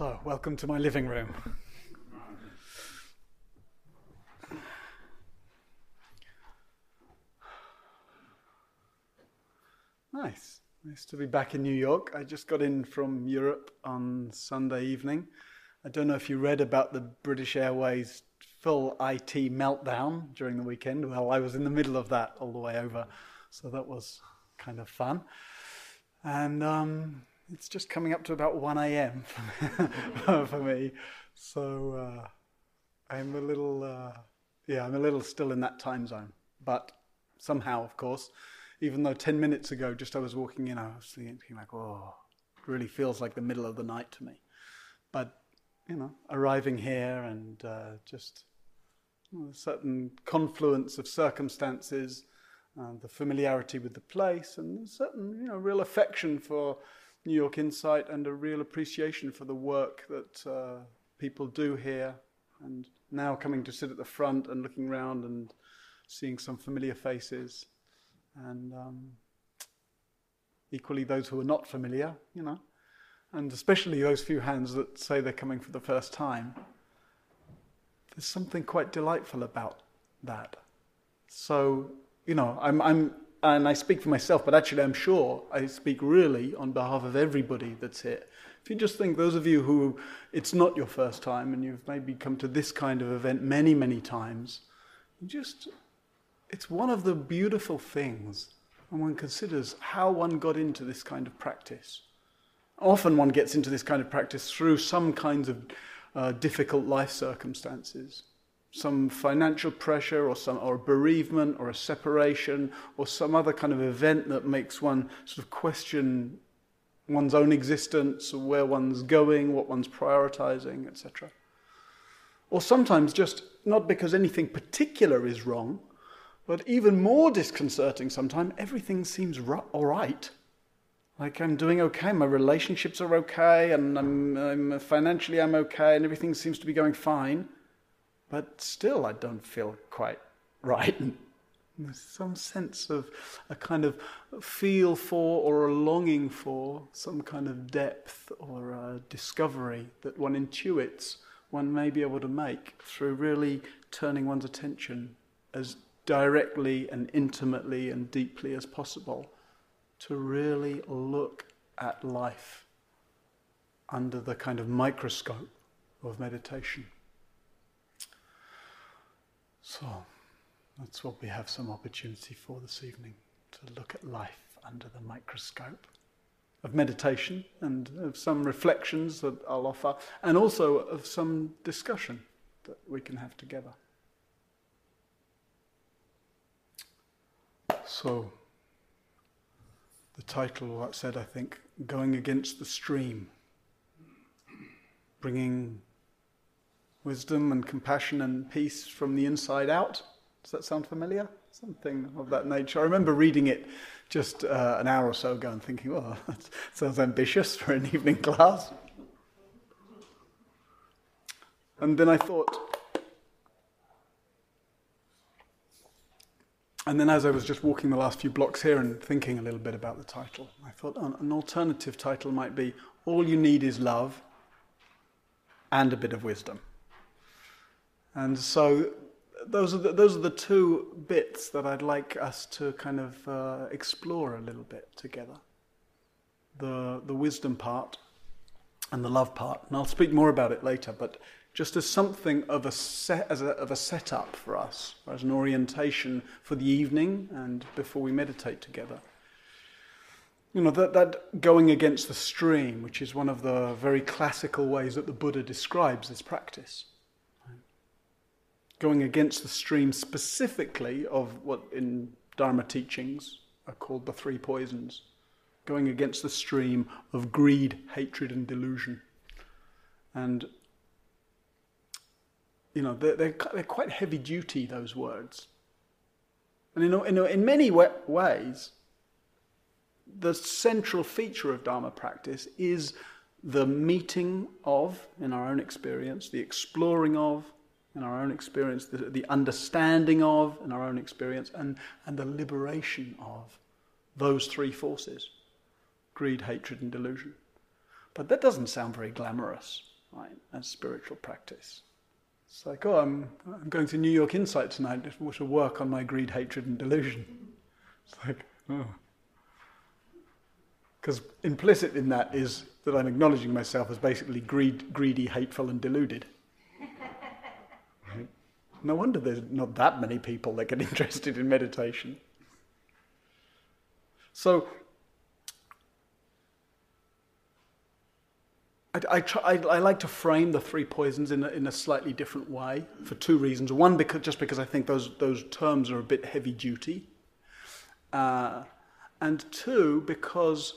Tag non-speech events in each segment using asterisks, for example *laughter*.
So, welcome to my living room. Nice. Nice to be back in New York. I just got in from Europe on Sunday evening. I don't know if you read about the British Airways full IT meltdown during the weekend. Well, I was in the middle of that all the way over, so that was kind of fun. And um, it's just coming up to about 1 a.m. *laughs* for me. So uh, I'm a little, uh, yeah, I'm a little still in that time zone. But somehow, of course, even though 10 minutes ago, just I was walking in, I was thinking, like, oh, it really feels like the middle of the night to me. But, you know, arriving here and uh, just a certain confluence of circumstances, uh, the familiarity with the place, and a certain, you know, real affection for New York Insight and a real appreciation for the work that uh, people do here. And now coming to sit at the front and looking around and seeing some familiar faces and um, equally those who are not familiar, you know, and especially those few hands that say they're coming for the first time. There's something quite delightful about that. So, you know, I'm, I'm, and I speak for myself, but actually I'm sure I speak really on behalf of everybody that's here. If you just think, those of you who it's not your first time and you've maybe come to this kind of event many, many times, just it's one of the beautiful things when one considers how one got into this kind of practice. Often one gets into this kind of practice through some kinds of uh, difficult life circumstances, some financial pressure or some or bereavement or a separation or some other kind of event that makes one sort of question one's own existence, where one's going, what one's prioritizing, etc. Or sometimes just not because anything particular is wrong, but even more disconcerting sometimes, everything seems all right. Like I'm doing okay, my relationships are okay, and I'm, I'm, financially I'm okay, and everything seems to be going fine. But still, I don't feel quite right. *laughs* There's some sense of a kind of feel for or a longing for some kind of depth or a discovery that one intuits one may be able to make through really turning one's attention as directly and intimately and deeply as possible to really look at life under the kind of microscope of meditation. So that's what we have some opportunity for this evening to look at life under the microscope of meditation and of some reflections that I'll offer, and also of some discussion that we can have together. So, the title I said, I think, Going Against the Stream, bringing wisdom and compassion and peace from the inside out. Does that sound familiar? Something of that nature. I remember reading it just uh, an hour or so ago and thinking, well, *laughs* that sounds ambitious for an *laughs* evening class. And then I thought, And then, as I was just walking the last few blocks here and thinking a little bit about the title, I thought oh, an alternative title might be All You Need Is Love and a Bit of Wisdom. And so, those are the, those are the two bits that I'd like us to kind of uh, explore a little bit together the, the wisdom part and the love part. And I'll speak more about it later, but just as something of a, set, as a, of a setup for us, as an orientation for the evening and before we meditate together. You know, that, that going against the stream, which is one of the very classical ways that the Buddha describes this practice. Going against the stream specifically of what in Dharma teachings are called the three poisons. Going against the stream of greed, hatred, and delusion. And you know, they're, they're, they're quite heavy duty, those words. And in, in, in many ways, the central feature of Dharma practice is the meeting of, in our own experience, the exploring of, in our own experience, the, the understanding of, in our own experience, and, and the liberation of those three forces greed, hatred, and delusion. But that doesn't sound very glamorous, right, as spiritual practice. It's like, oh, I'm, I'm going to New York Insight tonight to work on my greed, hatred, and delusion. It's like, oh. Because implicit in that is that I'm acknowledging myself as basically greed, greedy, hateful, and deluded. No wonder there's not that many people that get *laughs* interested in meditation. So, I, I, try, I, I, like to frame the three poisons in a, in a slightly different way for two reasons. One, because, just because I think those, those terms are a bit heavy duty. Uh, and two, because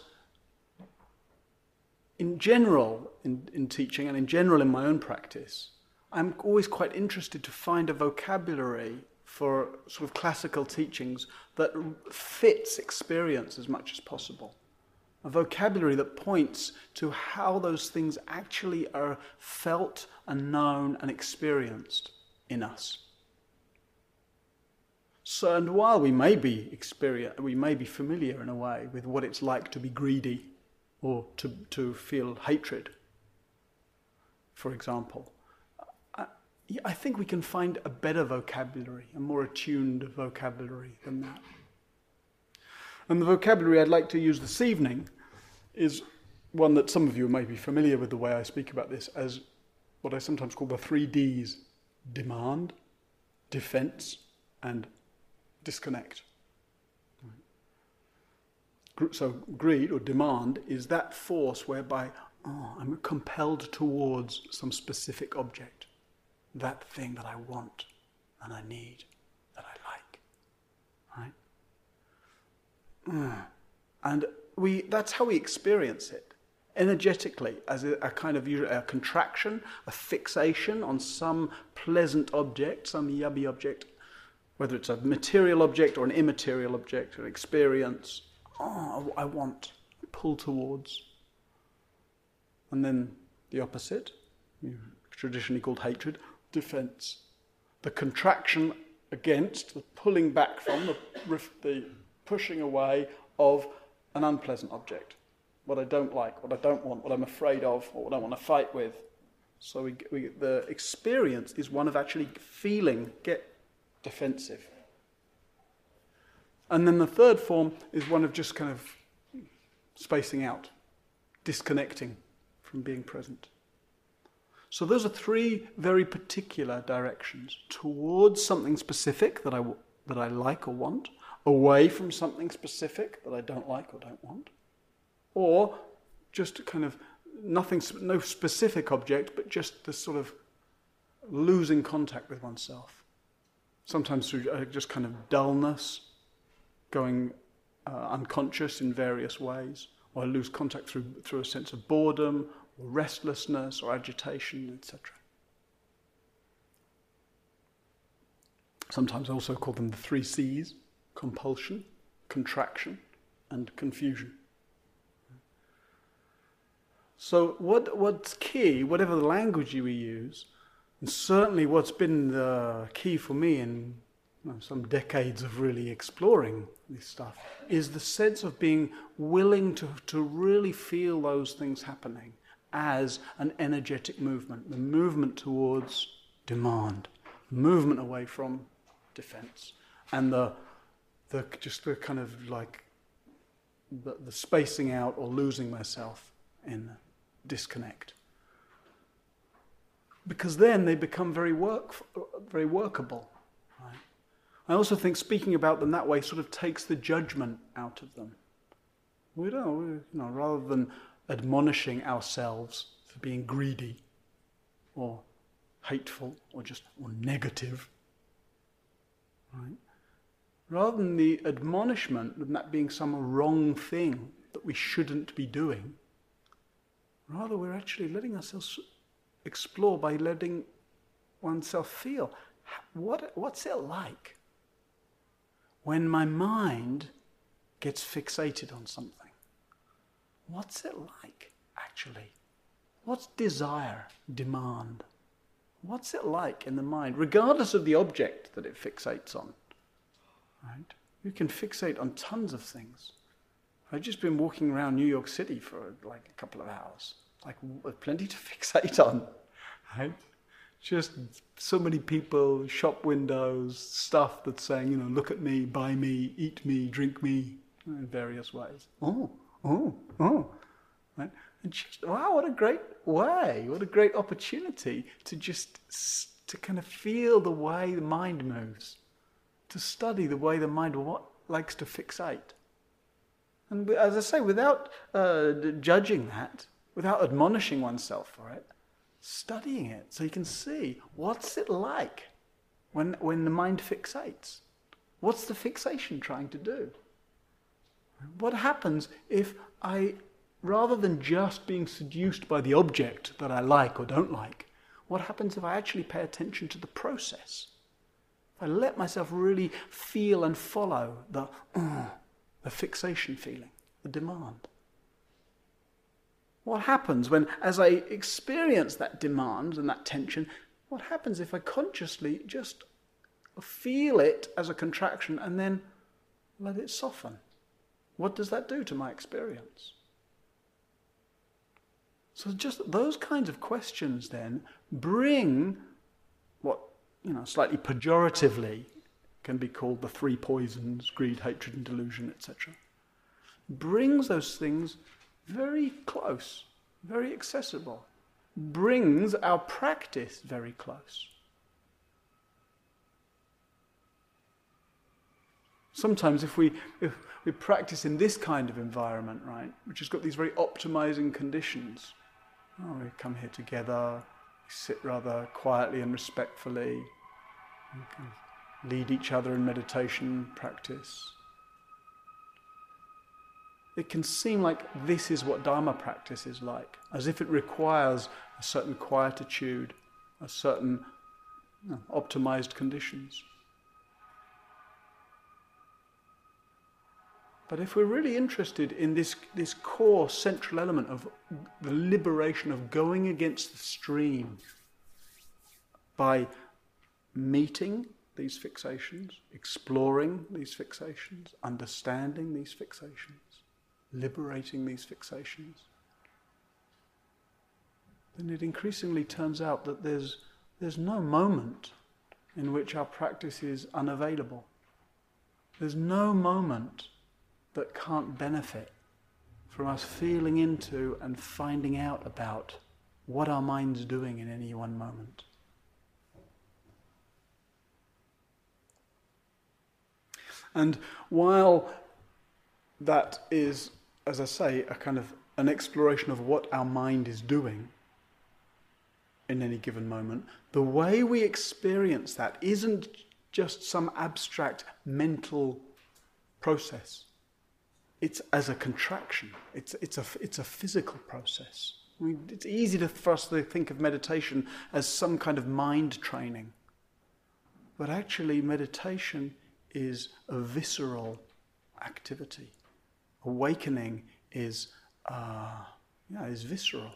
in general, in, in teaching and in general in my own practice, I'm always quite interested to find a vocabulary for sort of classical teachings that fits experience as much as possible. A vocabulary that points to how those things actually are felt and known and experienced in us. So, and while we may be experience, we may be familiar in a way with what it's like to be greedy or to, to feel hatred, for example, I, think we can find a better vocabulary, a more attuned vocabulary than that. And the vocabulary I'd like to use this evening is one that some of you may be familiar with the way I speak about this as what I sometimes call the three Ds demand, defense, and disconnect. So, greed or demand is that force whereby oh, I'm compelled towards some specific object, that thing that I want and I need, that I like. Right? Mm. And we, that's how we experience it energetically as a, a, kind of a contraction, a fixation on some pleasant object, some yummy object, whether it's a material object or an immaterial object, an experience, oh, I want, pull towards. And then the opposite, traditionally called hatred, defense. The contraction against, the pulling back from, the, the pushing away of an unpleasant object. What I don't like, what I don't want, what I'm afraid of, or what I want to fight with. So we, we, the experience is one of actually feeling, get defensive. And then the third form is one of just kind of spacing out, disconnecting from being present. So those are three very particular directions towards something specific that I, that I like or want, away from something specific that I don't like or don't want, or just kind of nothing, no specific object, but just the sort of losing contact with oneself. Sometimes through uh, just kind of dullness, going uh, unconscious in various ways, or I lose contact through, through a sense of boredom, or restlessness, or agitation, etc. Sometimes I also call them the three C's compulsion, contraction, and confusion. So, what, what's key, whatever the language you use, and certainly what's been the key for me in you know, some decades of really exploring this stuff, is the sense of being willing to, to really feel those things happening as an energetic movement, the movement towards demand, movement away from defense, and the, the just the kind of like the, the spacing out or losing myself in disconnect. Because then they become very work, very workable. I also think speaking about them that way sort of takes the judgment out of them. We don't, we, you know, rather than admonishing ourselves for being greedy or hateful or just or negative, right? Rather than the admonishment of that being some wrong thing that we shouldn't be doing, rather we're actually letting ourselves explore by letting oneself feel what, what's it like when my mind gets fixated on something. What's it like, actually? What's desire, demand? What's it like in the mind, regardless of the object that it fixates on? Right? You can fixate on tons of things. I've just been walking around New York City for like a couple of hours. like plenty to *laughs* fixate on, right? Just so many people, shop windows, stuff that's saying, you know, look at me, buy me, eat me, drink me, in various ways. Oh, oh, oh, right? And just wow, what a great way! What a great opportunity to just to kind of feel the way the mind moves, to study the way the mind what likes to fixate. And as I say, without uh, judging that, without admonishing oneself for it, studying it so you can see what's it like when, when the mind fixates. What's the fixation trying to do? What happens if I, rather than just being seduced by the object that I like or don't like, what happens if I actually pay attention to the process? If I let myself really feel and follow the, uh, the fixation feeling, the demand. What happens when, as I experience that demand and that tension, what happens if I consciously just feel it as a contraction and then let it soften? What does that do to my experience? So just those kinds of questions then bring what, you know, slightly pejoratively can be called the three poisons, greed, hatred and delusion, etc. Brings those things very close, very accessible. Brings our practice very close. Sometimes if we if we practice in this kind of environment, right, which has got these very optimizing conditions, oh, we come here together, we sit rather quietly and respectfully, lead each other in meditation practice. It can seem like this is what Dharma practice is like, as if it requires a certain quietude, a certain you know, optimized conditions. But if we're really interested in this, this core central element of the liberation of going against the stream by meeting these fixations, exploring these fixations, understanding these fixations, liberating these fixations, then it increasingly turns out that there's, there's no moment in which our practice is unavailable. There's no moment that can't benefit from us feeling into and finding out about what our mind's doing in any one moment. And while that is, as I say, a kind of an exploration of what our mind is doing in any given moment, the way we experience that isn't just some abstract mental process it's as a contraction. It's, it's, a, it's a physical process. I mean, it's easy to, for us to think of meditation as some kind of mind training. But actually, meditation is a visceral activity. Awakening is, uh, yeah, is visceral.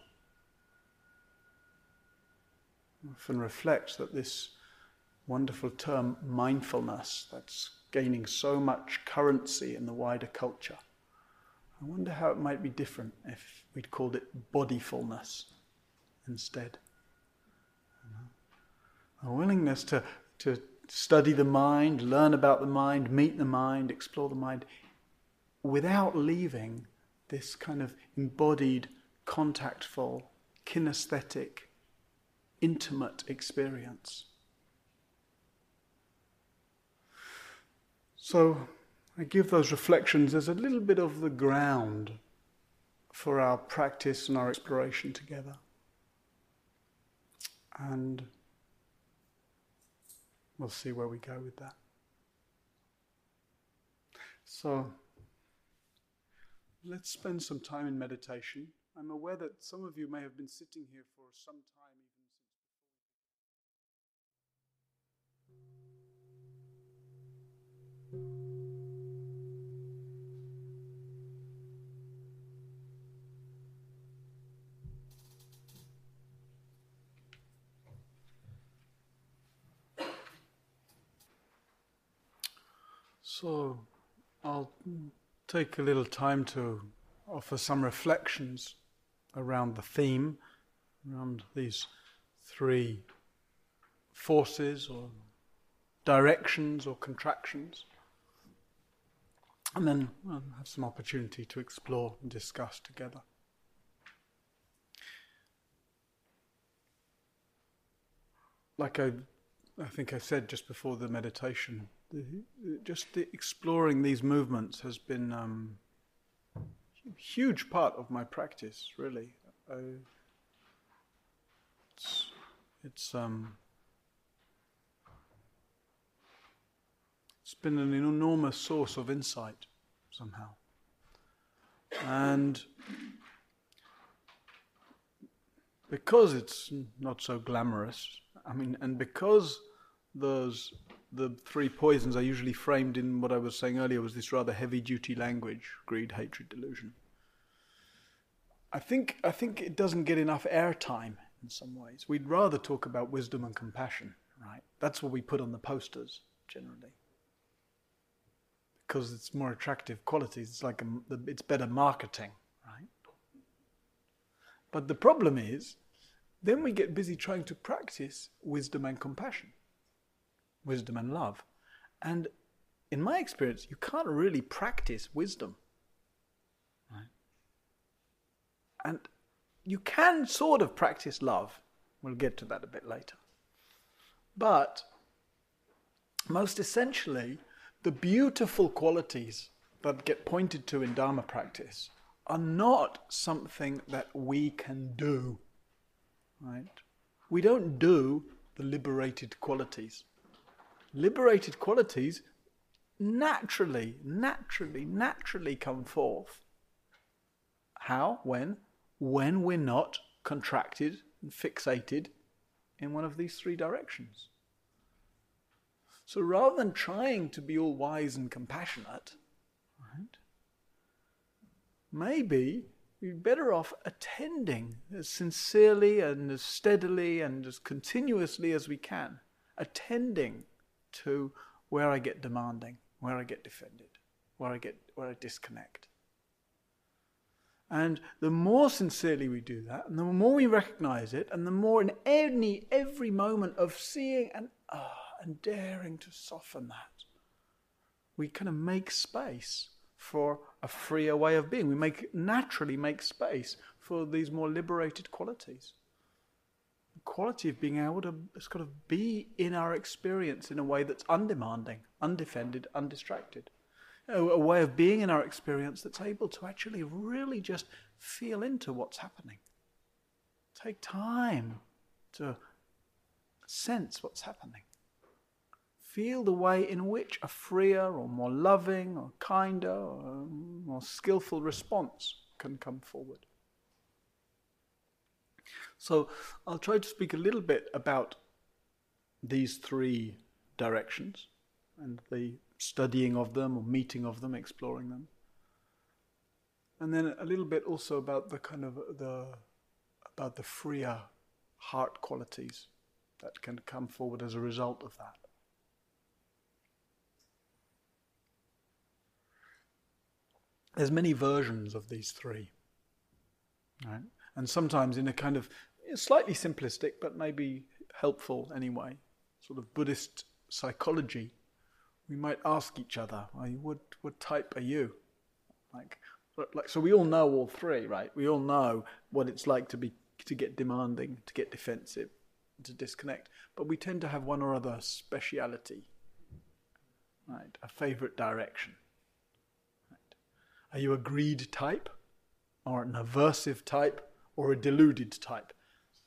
I often reflect that this wonderful term, mindfulness, that's gaining so much currency in the wider culture, I wonder how it might be different if we'd called it bodyfulness instead. A willingness to, to study the mind, learn about the mind, meet the mind, explore the mind, without leaving this kind of embodied, contactful, kinesthetic, intimate experience. So, I give those reflections as a little bit of the ground for our practice and our exploration together. And we'll see where we go with that. So, let's spend some time in meditation. I'm aware that some of you may have been sitting here for some time. So I'll take a little time to offer some reflections around the theme, around these three forces or directions or contractions. And then we'll have some opportunity to explore and discuss together. Like I, I think I said just before the meditation, the, just the exploring these movements has been um, a huge part of my practice, really. I, it's, it's um, It's been an enormous source of insight somehow. And because it's not so glamorous, I mean, and because those the three poisons are usually framed in what I was saying earlier was this rather heavy duty language greed, hatred, delusion. I think, I think it doesn't get enough airtime in some ways. We'd rather talk about wisdom and compassion, right? That's what we put on the posters generally because it's more attractive qualities. It's like a, it's better marketing, right? But the problem is, then we get busy trying to practice wisdom and compassion, wisdom and love, and in my experience, you can't really practice wisdom, right? And you can sort of practice love. We'll get to that a bit later. But most essentially, the beautiful qualities that get pointed to in Dharma practice are not something that we can do. Right? We don't do the liberated qualities. Liberated qualities naturally, naturally, naturally come forth. How? When? When we're not contracted and fixated in one of these three directions. So rather than trying to be all wise and compassionate, right, maybe we're better off attending as sincerely and as steadily and as continuously as we can, attending to where I get demanding, where I get defended, where I get where I disconnect. And the more sincerely we do that, and the more we recognize it, and the more in any every moment of seeing and oh, and daring to soften that, we kind of make space for a freer way of being. We make naturally make space for these more liberated qualities. Quality of being able to kind of be in our experience in a way that's undemanding, undefended, undistracted. A, a way of being in our experience that's able to actually really just feel into what's happening. Take time to sense what's happening feel the way in which a freer or more loving or kinder or more skillful response can come forward. So I'll try to speak a little bit about these three directions and the studying of them or meeting of them, exploring them. And then a little bit also about the kind of the about the freer heart qualities that can come forward as a result of that. there's many versions of these three. Right? And sometimes in a kind of eh, slightly simplistic, but maybe helpful anyway, sort of Buddhist psychology, we might ask each other, what, what type are you? Like, like, so we all know all three, right? We all know what it's like to be to get demanding, to get defensive, to disconnect. But we tend to have one or other speciality, right? A favorite direction. Are you a greed type, or an aversive type, or a deluded type?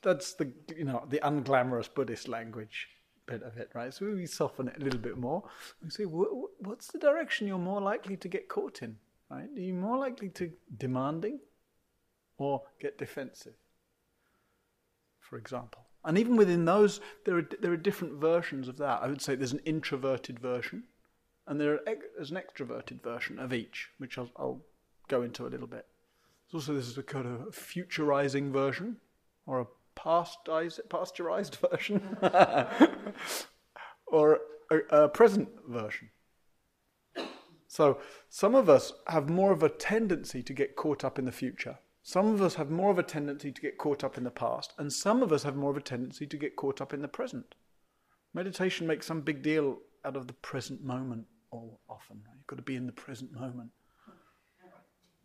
That's the you know the unglamorous Buddhist language bit of it, right? So we soften it a little bit more. We say, what's the direction you're more likely to get caught in? Right? Are you more likely to demanding, or get defensive? For example. And even within those, there are, there are different versions of that. I would say there's an introverted version, and there is an extroverted version of each, which I'll, I'll go into a little bit. Also this is a kind of futurizing version, or a pasteurized, pasteurized *laughs* version, or a, a present version. So some of us have more of a tendency to get caught up in the future. Some of us have more of a tendency to get caught up in the past, and some of us have more of a tendency to get caught up in the present. Meditation makes some big deal out of the present moment all often. You've got to be in the present moment.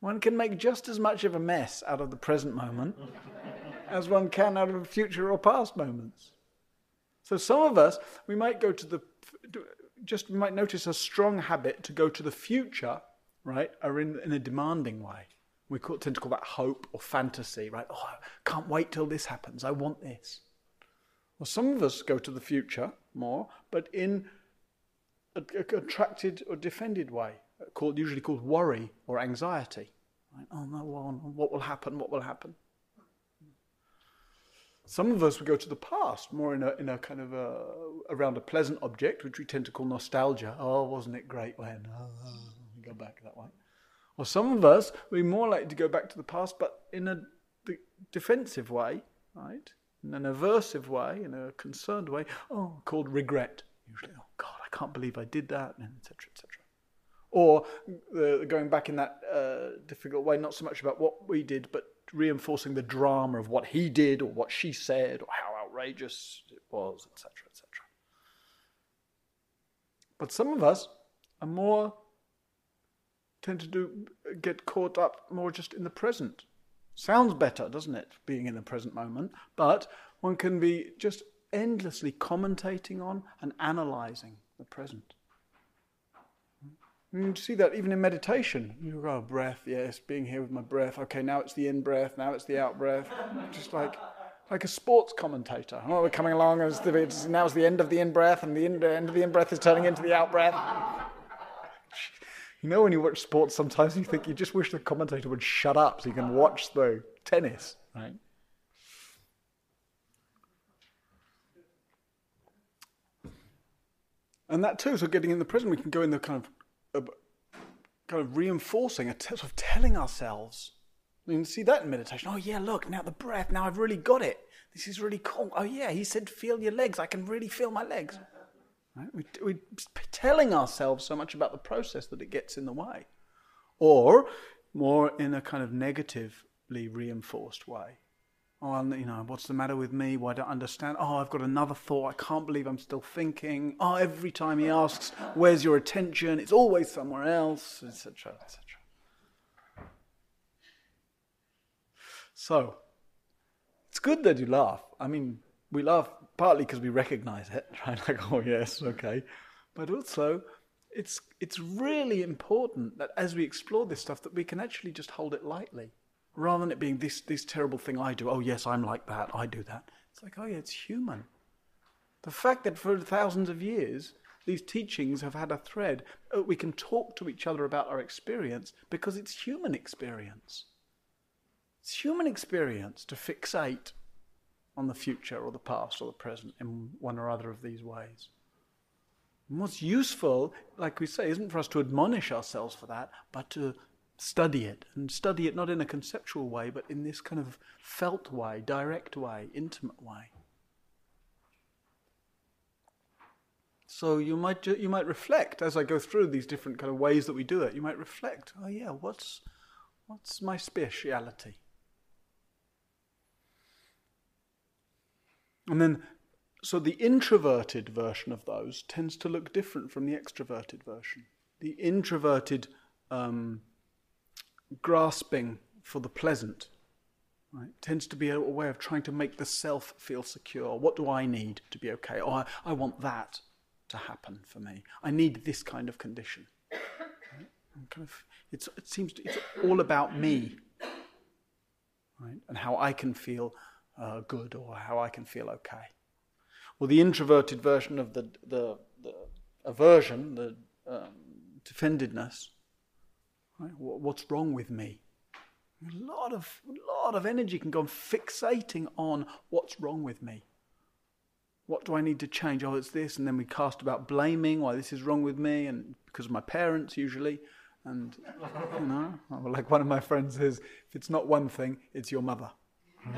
One can make just as much of a mess out of the present moment *laughs* as one can out of future or past moments. So some of us, we might go to the, just we might notice a strong habit to go to the future, right, or in, in a demanding way. We call, tend to call that hope or fantasy, right? Oh, I can't wait till this happens. I want this. Well, some of us go to the future more, but in a, a contracted or defended way, called, usually called worry or anxiety. Right? Oh no, what will happen? What will happen? Some of us would go to the past, more in a, in a kind of a, around a pleasant object, which we tend to call nostalgia. Oh, wasn't it great when? Oh, go back that way. Or some of us, we more likely to go back to the past, but in a defensive way, right? In an aversive way, in a concerned way, oh, called regret. Usually, oh God, I can't believe I did that, etc., etc. Or uh, going back in that uh, difficult way, not so much about what we did, but reinforcing the drama of what he did or what she said or how outrageous it was, etc., etc. But some of us are more tend to do get caught up more just in the present. Sounds better, doesn't it, being in the present moment? But one can be just endlessly commentating on and analyzing the present. Mm, you see that even in meditation. You go, oh, breath, yes, being here with my breath. Okay, now it's the in breath, now it's the out breath. Just like like a sports commentator. Oh, we're coming along, the, it's, now it's the end of the in breath, and the in, end of the in breath is turning into the out breath. You know, when you watch sports, sometimes you think you just wish the commentator would shut up so you can watch the tennis, right? And that too, so getting in the present, we can go in the kind of, kind of reinforcing, a sort of telling ourselves. You can see that in meditation. Oh yeah, look now the breath. Now I've really got it. This is really cool. Oh yeah, he said feel your legs. I can really feel my legs. Right? We, we're telling ourselves so much about the process that it gets in the way. Or more in a kind of negatively reinforced way. Oh, you know, what's the matter with me? Why don't understand? Oh, I've got another thought. I can't believe I'm still thinking. Oh, every time he asks, where's your attention? It's always somewhere else, etc., etc. So, it's good that you laugh. I mean, we laugh partly because we recognize it, *laughs* right? Like, oh yes, okay. But also, it's it's really important that as we explore this stuff, that we can actually just hold it lightly, rather than it being this this terrible thing I do. Oh yes, I'm like that. I do that. It's like, oh yeah, it's human. The fact that for thousands of years these teachings have had a thread, uh, we can talk to each other about our experience because it's human experience. It's human experience to fixate on the future or the past or the present in one or other of these ways. And what's useful, like we say, isn't for us to admonish ourselves for that, but to study it. And study it not in a conceptual way, but in this kind of felt way, direct way, intimate way. So you might you might reflect as I go through these different kind of ways that we do it. You might reflect. Oh yeah, what's what's my speciality? And then, so the introverted version of those tends to look different from the extroverted version. The introverted um, grasping for the pleasant right, tends to be a, way of trying to make the self feel secure. What do I need to be okay? Oh, I, I want that to happen for me. I need this kind of condition. Right? Kind of, it seems to, it's all about me, right, and how I can feel uh, good or how I can feel okay. Well, the introverted version of the, the, the aversion, the um, defendedness, right? what's wrong with me? A lot of, lot of energy can go on fixating on what's wrong with me. What do I need to change? Oh, it's this. And then we cast about blaming why this is wrong with me, and because of my parents usually. And, you know, *laughs* like one of my friends says, if it's not one thing, it's your mother *laughs*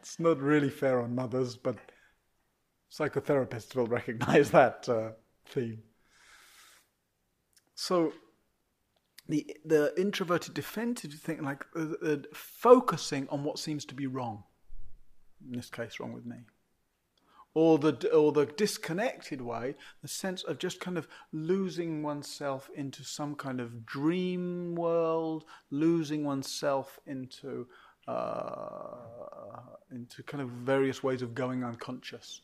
it's not really fair on mothers, but psychotherapists will recognize *laughs* that uh, theme. So, the the introverted defensive thing, like uh, uh, focusing on what seems to be wrong. In this case, wrong with me. Or the or the disconnected way, the sense of just kind of losing oneself into some kind of dream world, losing oneself into uh, into kind of various ways of going unconscious.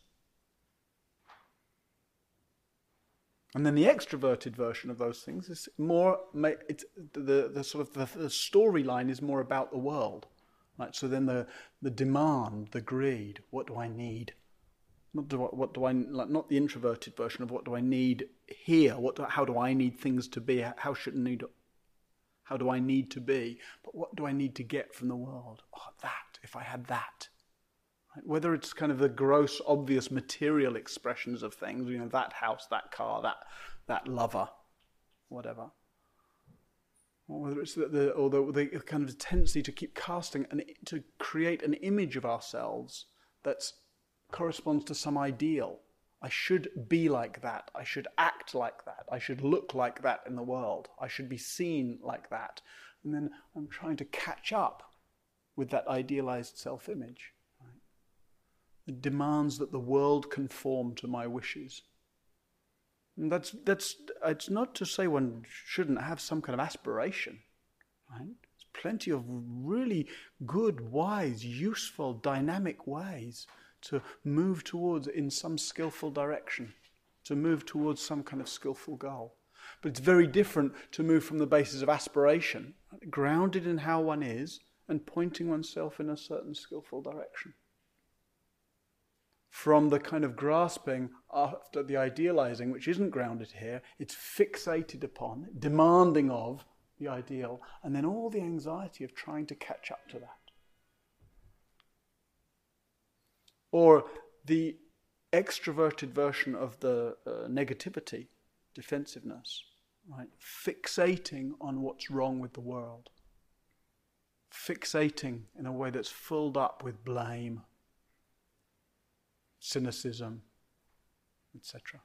And then the extroverted version of those things is more, it's the, the sort of the, the storyline is more about the world. Right? So then the, the demand, the greed, what do I need? Not do I, what do I like? Not the introverted version of what do I need here? What do, how do I need things to be? How should need? How do I need to be? But what do I need to get from the world? Oh, that. If I had that, whether it's kind of the gross, obvious material expressions of things, you know, that house, that car, that, that lover, whatever. Or whether it's the, the or the, the kind of tendency to keep casting and to create an image of ourselves that corresponds to some ideal. I should be like that. I should act like that. I should look like that in the world. I should be seen like that. And then I'm trying to catch up with that idealized self image. It demands that the world conform to my wishes. And that's, that's, it's not to say one shouldn't have some kind of aspiration. Right? There's plenty of really good, wise, useful, dynamic ways to move towards in some skillful direction, to move towards some kind of skillful goal. But it's very different to move from the basis of aspiration, grounded in how one is, and pointing oneself in a certain skillful direction from the kind of grasping after the idealizing, which isn't grounded here, it's fixated upon, demanding of the ideal, and then all the anxiety of trying to catch up to that. Or the extroverted version of the uh, negativity, defensiveness, right? Fixating on what's wrong with the world. Fixating in a way that's filled up with blame cynicism, etc.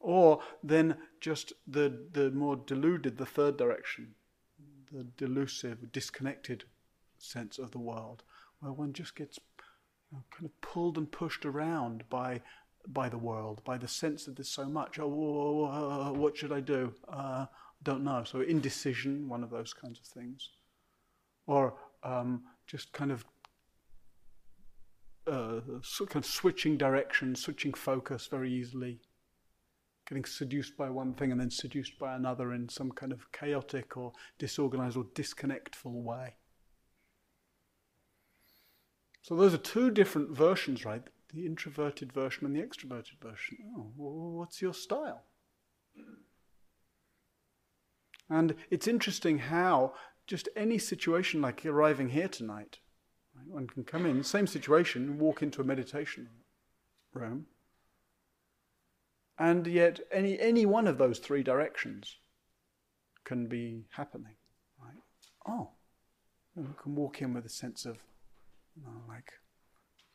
Or then just the, the more deluded, the third direction, the delusive, disconnected sense of the world, where one just gets you know, kind of pulled and pushed around by by the world, by the sense that there's so much. Oh, whoa, whoa, what should I do? Uh, don't know. So indecision, one of those kinds of things, or um, just kind of uh, kind of switching direction, switching focus very easily, getting seduced by one thing and then seduced by another in some kind of chaotic or disorganized or disconnectful way. So those are two different versions, right? The introverted version and the extroverted version. Oh, what's your style? And it's interesting how just any situation like arriving here tonight, one can come in, same situation, walk into a meditation room, and yet any, any one of those three directions can be happening. Right? Oh, you can walk in with a sense of, you know, like,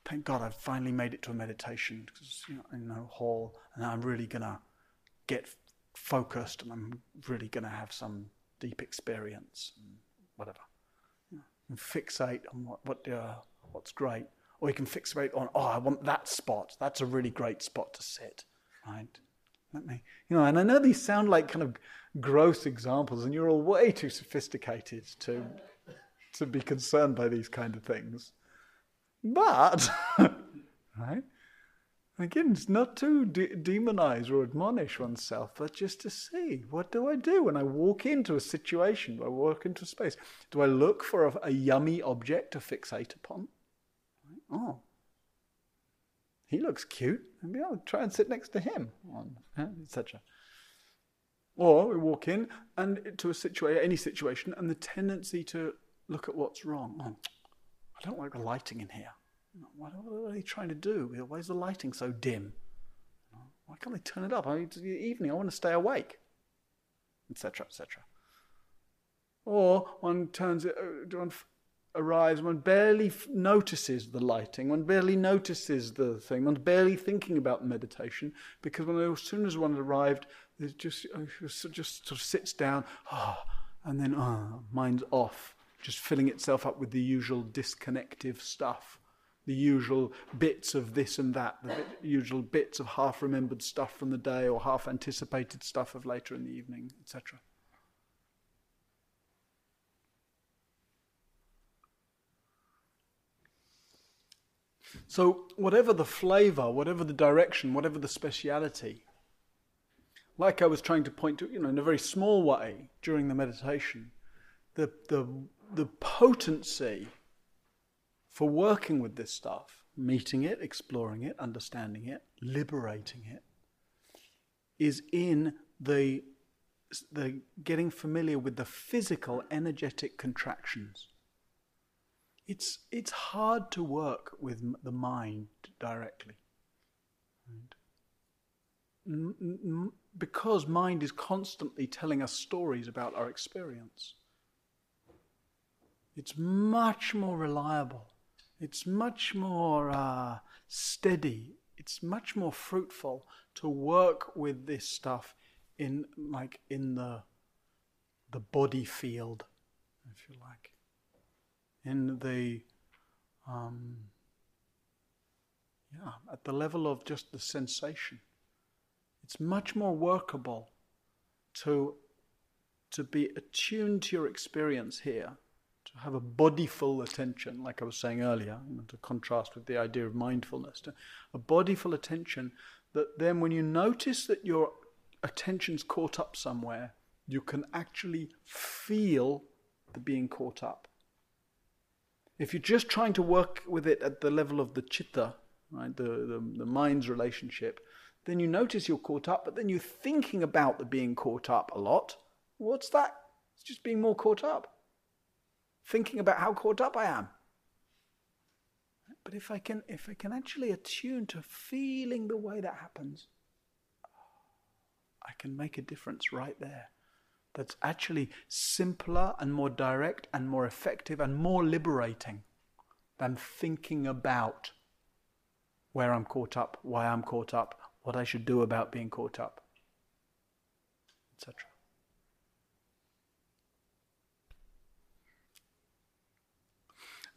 thank God I've finally made it to a meditation because you know, in the hall, and I'm really gonna get focused, and I'm really gonna have some deep experience, and whatever and fixate on what, what uh, what's great. Or you can fixate on, oh, I want that spot. That's a really great spot to sit, right? Let me, you know, and I know these sound like kind of gross examples, and you're all way too sophisticated to to be concerned by these kind of things. But, *laughs* right? Again, it's not to de- demonize or admonish oneself, but just to see what do I do when I walk into a situation, do I walk into a space? Do I look for a, a yummy object to fixate upon? Oh, he looks cute. Maybe I'll try and sit next to him, etc. Or we walk in and to a situation, any situation, and the tendency to look at what's wrong. Oh, I don't like the lighting in here. What, are they trying to do? Why is the lighting so dim? Why can't they turn it up? I mean, it's the evening. I want to stay awake, etc., etc. Or one turns it, uh, one arrives, one barely notices the lighting, one barely notices the thing, one's barely thinking about meditation because when, as soon as one arrived, it just, uh, just sort of sits down, oh, and then oh, mind's off, just filling itself up with the usual disconnective stuff, the usual bits of this and that, the usual bits of half remembered stuff from the day or half anticipated stuff of later in the evening, etc. So, whatever the flavor, whatever the direction, whatever the speciality, like I was trying to point to, you know, in a very small way during the meditation, the, the, the potency for working with this stuff, meeting it, exploring it, understanding it, liberating it, is in the, the getting familiar with the physical, energetic contractions it's, it's hard to work with the mind directly. Right? Because mind is constantly telling us stories about our experience. It's much more reliable. It's much more uh, steady. It's much more fruitful to work with this stuff in like in the the body field, if you like in the um, yeah, at the level of just the sensation. It's much more workable to to be attuned to your experience here, have a bodyful attention, like I was saying earlier, you know, to contrast with the idea of mindfulness, to, a bodyful attention that then when you notice that your attention's caught up somewhere, you can actually feel the being caught up. If you're just trying to work with it at the level of the chitta, right, the, the, the mind's relationship, then you notice you're caught up, but then you're thinking about the being caught up a lot. What's that? It's just being more caught up. Thinking about how caught up I am. But if I can if I can actually attune to feeling the way that happens, I can make a difference right there that's actually simpler and more direct and more effective and more liberating than thinking about where I'm caught up, why I'm caught up, what I should do about being caught up, etc.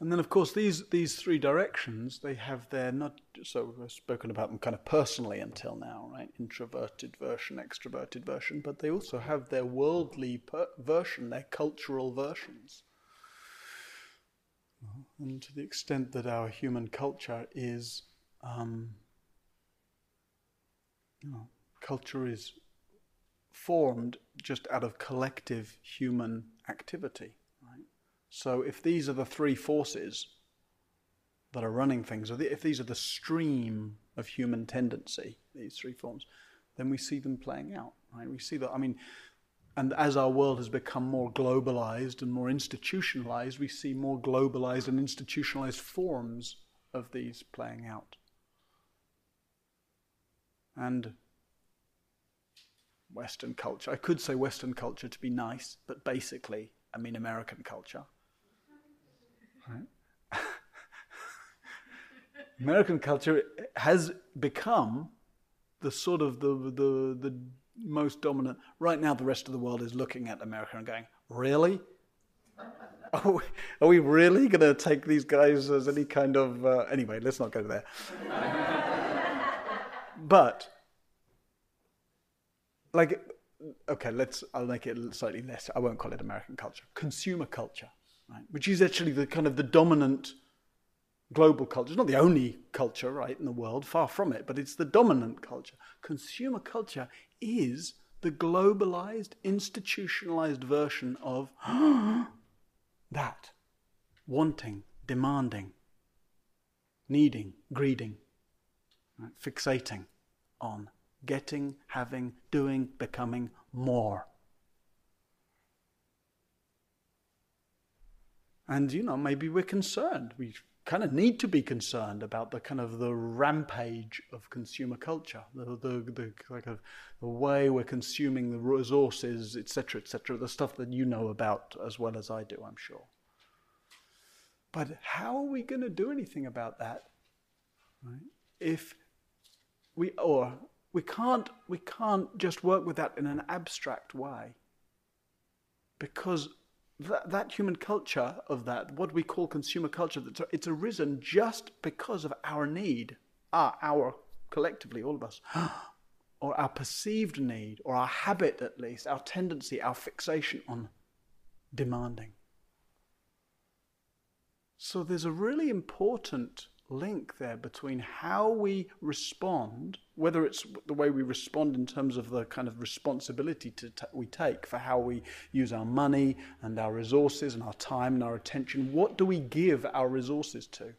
And then, of course, these, these three directions, they have their not so we've spoken about them kind of personally until now, right? Introverted version, extroverted version, but they also have their worldly per- version, their cultural versions. And to the extent that our human culture is, um, you know, culture is formed just out of collective human activity. So if these are the three forces that are running things, if these are the stream of human tendency, these three forms, then we see them playing out. Right? We see that. I mean, and as our world has become more globalized and more institutionalized, we see more globalized and institutionalized forms of these playing out. And Western culture, I could say Western culture to be nice, but basically, I mean American culture. Right? *laughs* American culture has become the sort of the, the, the most dominant. Right now, the rest of the world is looking at America and going, Really? *laughs* Are we, are we really going to take these guys as any kind of. Uh, anyway, let's not go there. *laughs* but, like, okay, let's. I'll make it slightly less. I won't call it American culture. Consumer culture right? which is actually the kind of the dominant global culture. It's not the only culture, right, in the world, far from it, but it's the dominant culture. Consumer culture is the globalized, institutionalized version of *gasps* that wanting, demanding, needing, greeding, right? fixating on getting, having, doing, becoming more. And, you know, maybe we're concerned. We kind of need to be concerned about the kind of the rampage of consumer culture, the, the, the, like the way we're consuming the resources, etc., etc., the stuff that you know about as well as I do, I'm sure. But how are we going to do anything about that? Right? If we or we can't we can't just work with that in an abstract way. Because that, that human culture of that, what we call consumer culture—that it's arisen just because of our need, our, our collectively, all of us, *gasps* or our perceived need, or our habit at least, our tendency, our fixation on demanding. So there's a really important link there between how we respond, whether it's the way we respond in terms of the kind of responsibility to t- we take for how we use our money and our resources and our time and our attention. What do we give our resources to?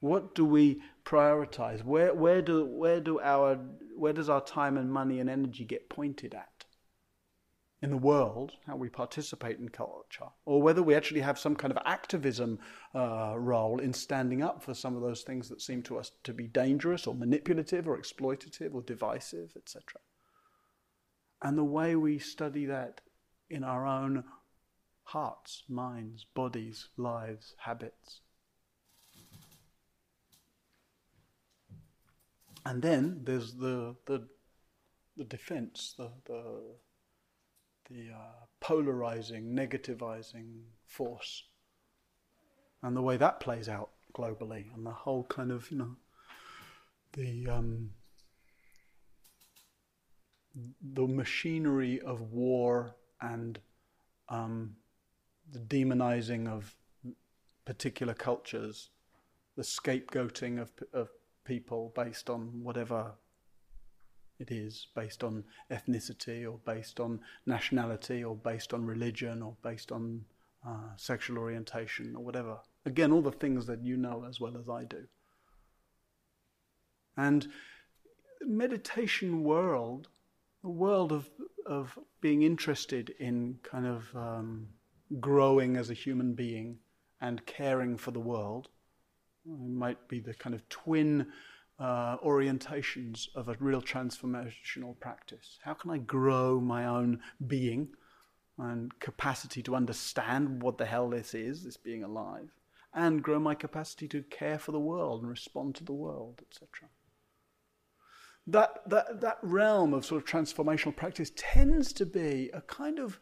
What do we prioritize? Where, where, do, where, do our, where does our time and money and energy get pointed at? In the world, how we participate in culture, or whether we actually have some kind of activism uh, role in standing up for some of those things that seem to us to be dangerous or manipulative or exploitative or divisive, etc. And the way we study that in our own hearts, minds, bodies, lives, habits. And then there's the, the, the defense, the, the the uh, polarizing, negativizing force, and the way that plays out globally, and the whole kind of, you know, the um, the machinery of war and um, the demonizing of particular cultures, the scapegoating of, of people based on whatever it is based on ethnicity or based on nationality or based on religion or based on uh, sexual orientation or whatever. Again, all the things that you know as well as I do. And meditation world, the world of of being interested in kind of um, growing as a human being and caring for the world, might be the kind of twin uh, orientations of a real transformational practice? How can I grow my own being and capacity to understand what the hell this is, this being alive, and grow my capacity to care for the world and respond to the world, etc.? That, that, that realm of sort of transformational practice tends to be a kind of,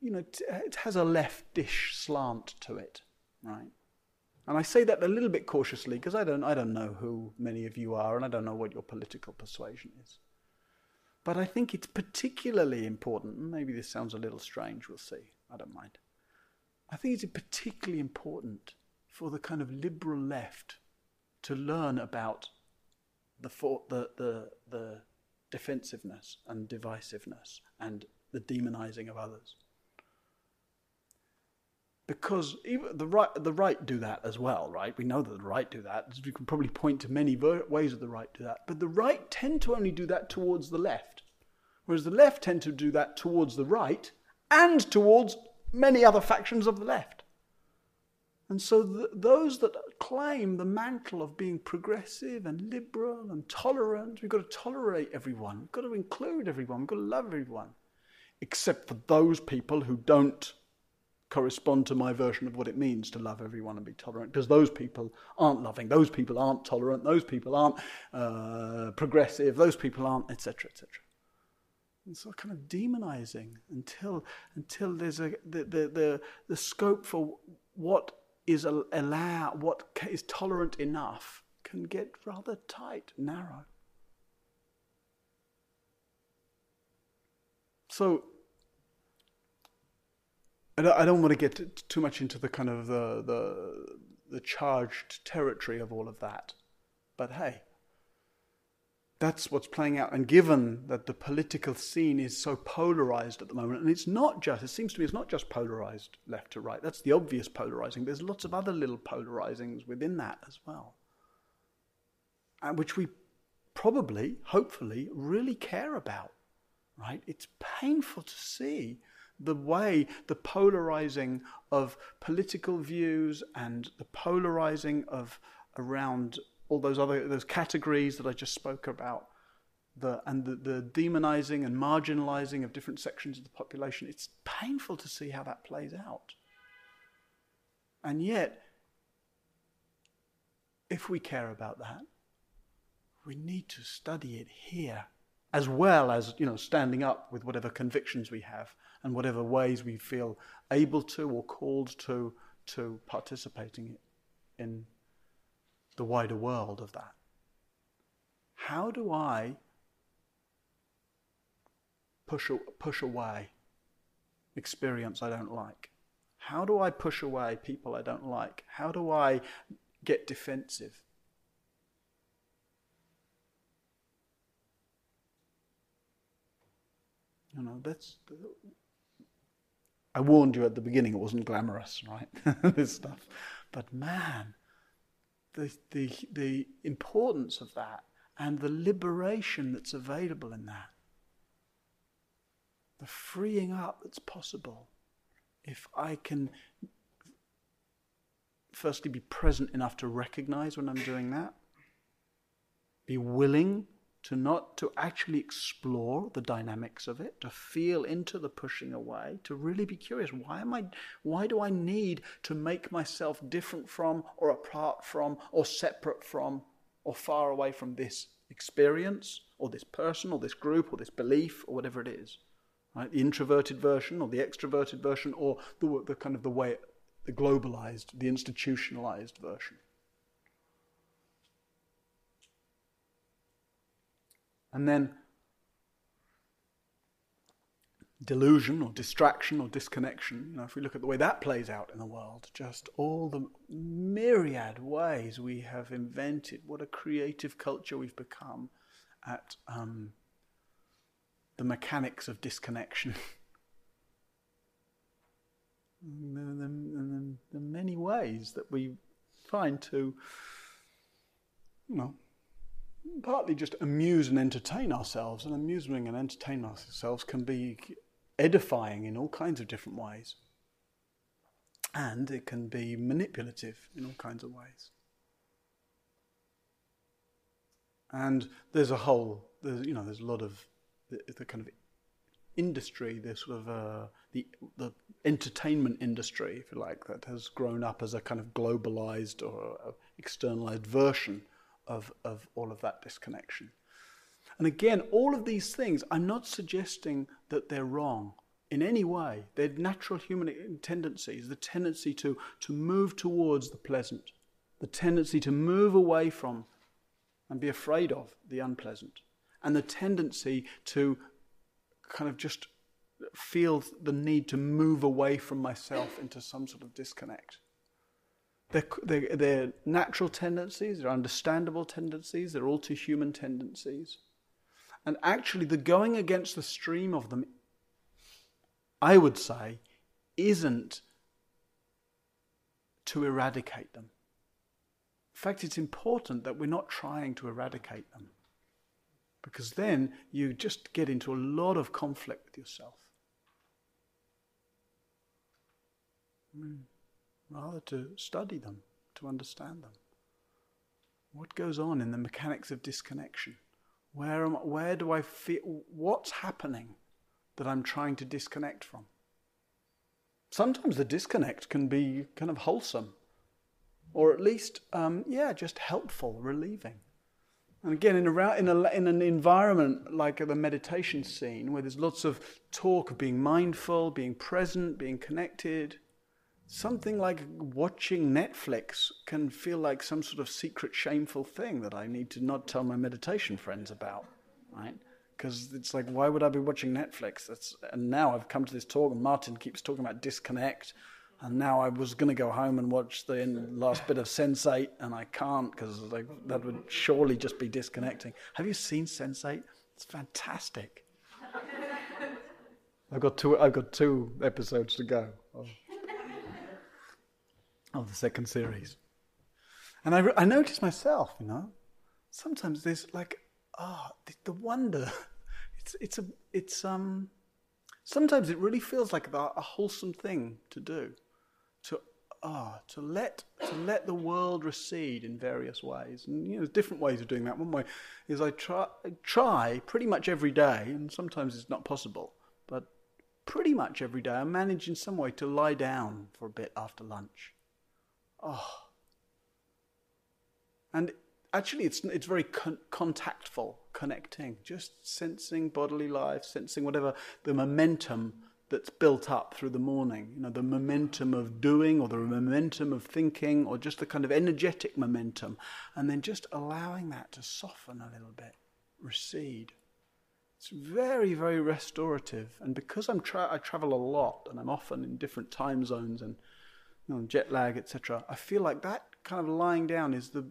you know, it has a leftish slant to it, right? And I say that a little bit cautiously because I don't, I don't know who many of you are and I don't know what your political persuasion is. But I think it's particularly important, maybe this sounds a little strange, we'll see, I don't mind. I think it's particularly important for the kind of liberal left to learn about the, the, the, the defensiveness and divisiveness and the demonizing of others because even the right the right do that as well, right? We know that the right do that. We can probably point to many ways of the right do that, but the right tend to only do that towards the left, whereas the left tend to do that towards the right and towards many other factions of the left. And so the, those that claim the mantle of being progressive and liberal and tolerant, we've got to tolerate everyone, we've got to include everyone, we've got to love everyone, except for those people who don't correspond to my version of what it means to love everyone and be tolerant because those people aren't loving those people aren't tolerant those people aren't uh, progressive those people aren't etc etc and so kind of demonizing until until there's a the the the, the scope for what is allow what is tolerant enough can get rather tight narrow. So I don't, I don't want to get too much into the kind of the, the, the charged territory of all of that. But hey, that's what's playing out. And given that the political scene is so polarized at the moment, and it's not just, it seems to me it's not just polarized left to right. That's the obvious polarizing. There's lots of other little polarizings within that as well, and which we probably, hopefully, really care about, right? It's painful to see the way, the polarizing of political views and the polarizing of around all those other those categories that I just spoke about, the, and the, the demonizing and marginalizing of different sections of the population. It's painful to see how that plays out. And yet, if we care about that, we need to study it here, as well as you know, standing up with whatever convictions we have and whatever ways we feel able to or called to to participating in the wider world of that. How do I push push away experience I don't like? How do I push away people I don't like? How do I get defensive? You know, that's. I warned you at the beginning it wasn't glamorous, right? *laughs* this stuff. But man, the, the, the importance of that and the liberation that's available in that, the freeing up that's possible, if I can firstly be present enough to recognize when I'm doing that, be willing to not to actually explore the dynamics of it to feel into the pushing away to really be curious why am i why do i need to make myself different from or apart from or separate from or far away from this experience or this person or this group or this belief or whatever it is right? The introverted version or the extroverted version or the, the kind of the way the globalized the institutionalized version And then delusion or distraction or disconnection, you know, if we look at the way that plays out in the world, just all the myriad ways we have invented, what a creative culture we've become at um, the mechanics of disconnection. *laughs* and the, the, the many ways that we find to, you know, partly just amuse and entertain ourselves, and amusing and entertaining ourselves can be edifying in all kinds of different ways. And it can be manipulative in all kinds of ways. And there's a whole, there's, you know, there's a lot of the, the kind of industry, the sort of uh, the the entertainment industry, if you like, that has grown up as a kind of globalized or externalized version of, of all of that disconnection. And again, all of these things, I'm not suggesting that they're wrong in any way. They're natural human tendencies, the tendency to, to move towards the pleasant, the tendency to move away from and be afraid of the unpleasant, and the tendency to kind of just feel the need to move away from myself into some sort of disconnect. They're, they're, they're, natural tendencies, they're understandable tendencies, they're all too human tendencies. And actually, the going against the stream of them, I would say, isn't to eradicate them. In fact, it's important that we're not trying to eradicate them. Because then you just get into a lot of conflict with yourself. Mm rather to study them, to understand them. What goes on in the mechanics of disconnection? Where, am, where do I feel, what's happening that I'm trying to disconnect from? Sometimes the disconnect can be kind of wholesome, or at least, um, yeah, just helpful, relieving. And again, in, a, in, a, in an environment like the meditation scene, where there's lots of talk of being mindful, being present, being connected, something like watching Netflix can feel like some sort of secret shameful thing that I need to not tell my meditation friends about, right? Because it's like, why would I be watching Netflix? That's, and now I've come to this talk, and Martin keeps talking about disconnect. And now I was going to go home and watch the last bit of Sense8, and I can't because like, that would surely just be disconnecting. Have you seen Sense8? It's fantastic. *laughs* I've got two. I've got two episodes to go. Oh of the second series. And I, I noticed myself, you know, sometimes there's like, ah, oh, the, the, wonder. *laughs* It's, it's, a, it's, um, sometimes it really feels like a, a wholesome thing to do. To, ah, oh, to let, to let the world recede in various ways. And, you know, there's different ways of doing that. One way is I try, I try pretty much every day, and sometimes it's not possible, but pretty much every day I manage in some way to lie down for a bit after lunch Oh. And actually, it's, it's very con- contactful, connecting, just sensing bodily life, sensing whatever the momentum that's built up through the morning. You know, the momentum of doing or the momentum of thinking or just the kind of energetic momentum. And then just allowing that to soften a little bit, recede. It's very, very restorative. And because I'm tra- I travel a lot and I'm often in different time zones and you know, jet lag, etc., I feel like that kind of lying down is the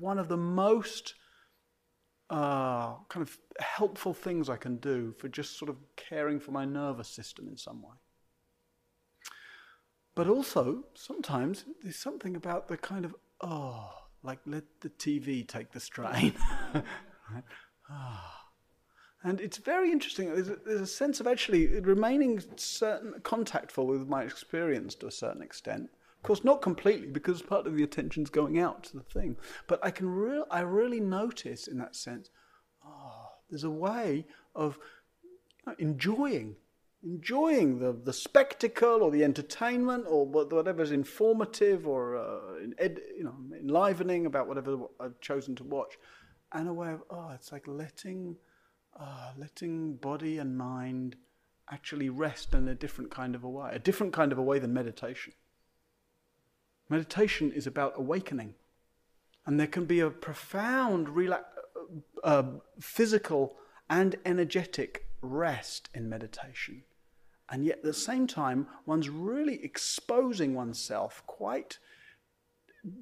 one of the most uh, kind of helpful things I can do for just sort of caring for my nervous system in some way. But also, sometimes there's something about the kind of, oh, like let the TV take the strain. *laughs* right? oh. And it's very interesting. There's a, there's a, sense of actually remaining certain contactful with my experience to a certain extent. Of course, not completely because part of the attention's going out to the thing. But I can re- I really notice in that sense, oh, there's a way of enjoying, enjoying the, the spectacle or the entertainment or whatever's informative or uh, ed, you know, enlivening about whatever I've chosen to watch, and a way of oh, it's like letting uh, letting body and mind actually rest in a different kind of a way, a different kind of a way than meditation. Meditation is about awakening. And there can be a profound rela- uh, uh, physical and energetic rest in meditation. And yet at the same time, one's really exposing oneself quite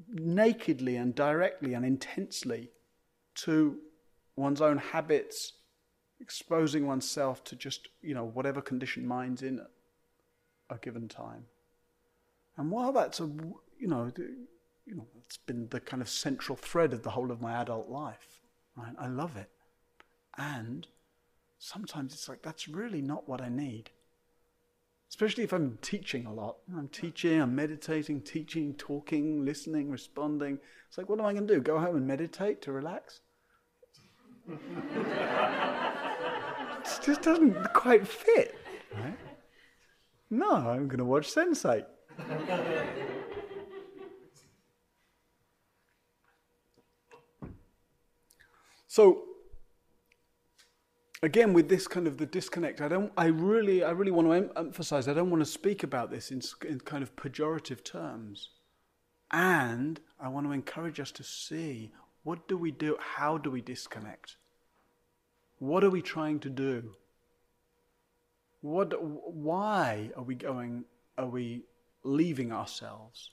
nakedly and directly and intensely to one's own habits, exposing oneself to just, you know, whatever condition mind's in at a given time. And while that's a, you know, you know, it's been the kind of central thread of the whole of my adult life, right? I love it. And sometimes it's like, that's really not what I need. Especially if I'm teaching a lot. I'm teaching, I'm meditating, teaching, talking, listening, responding. It's like, what am I going to do? Go home and meditate to relax? *laughs* it just doesn't quite fit. Right? No, I'm going to watch Sense8. so again with this kind of the disconnect i don't i really i really want to em- emphasize i don't want to speak about this in, in kind of pejorative terms and i want to encourage us to see what do we do how do we disconnect what are we trying to do? What, why are we going, are we leaving ourselves?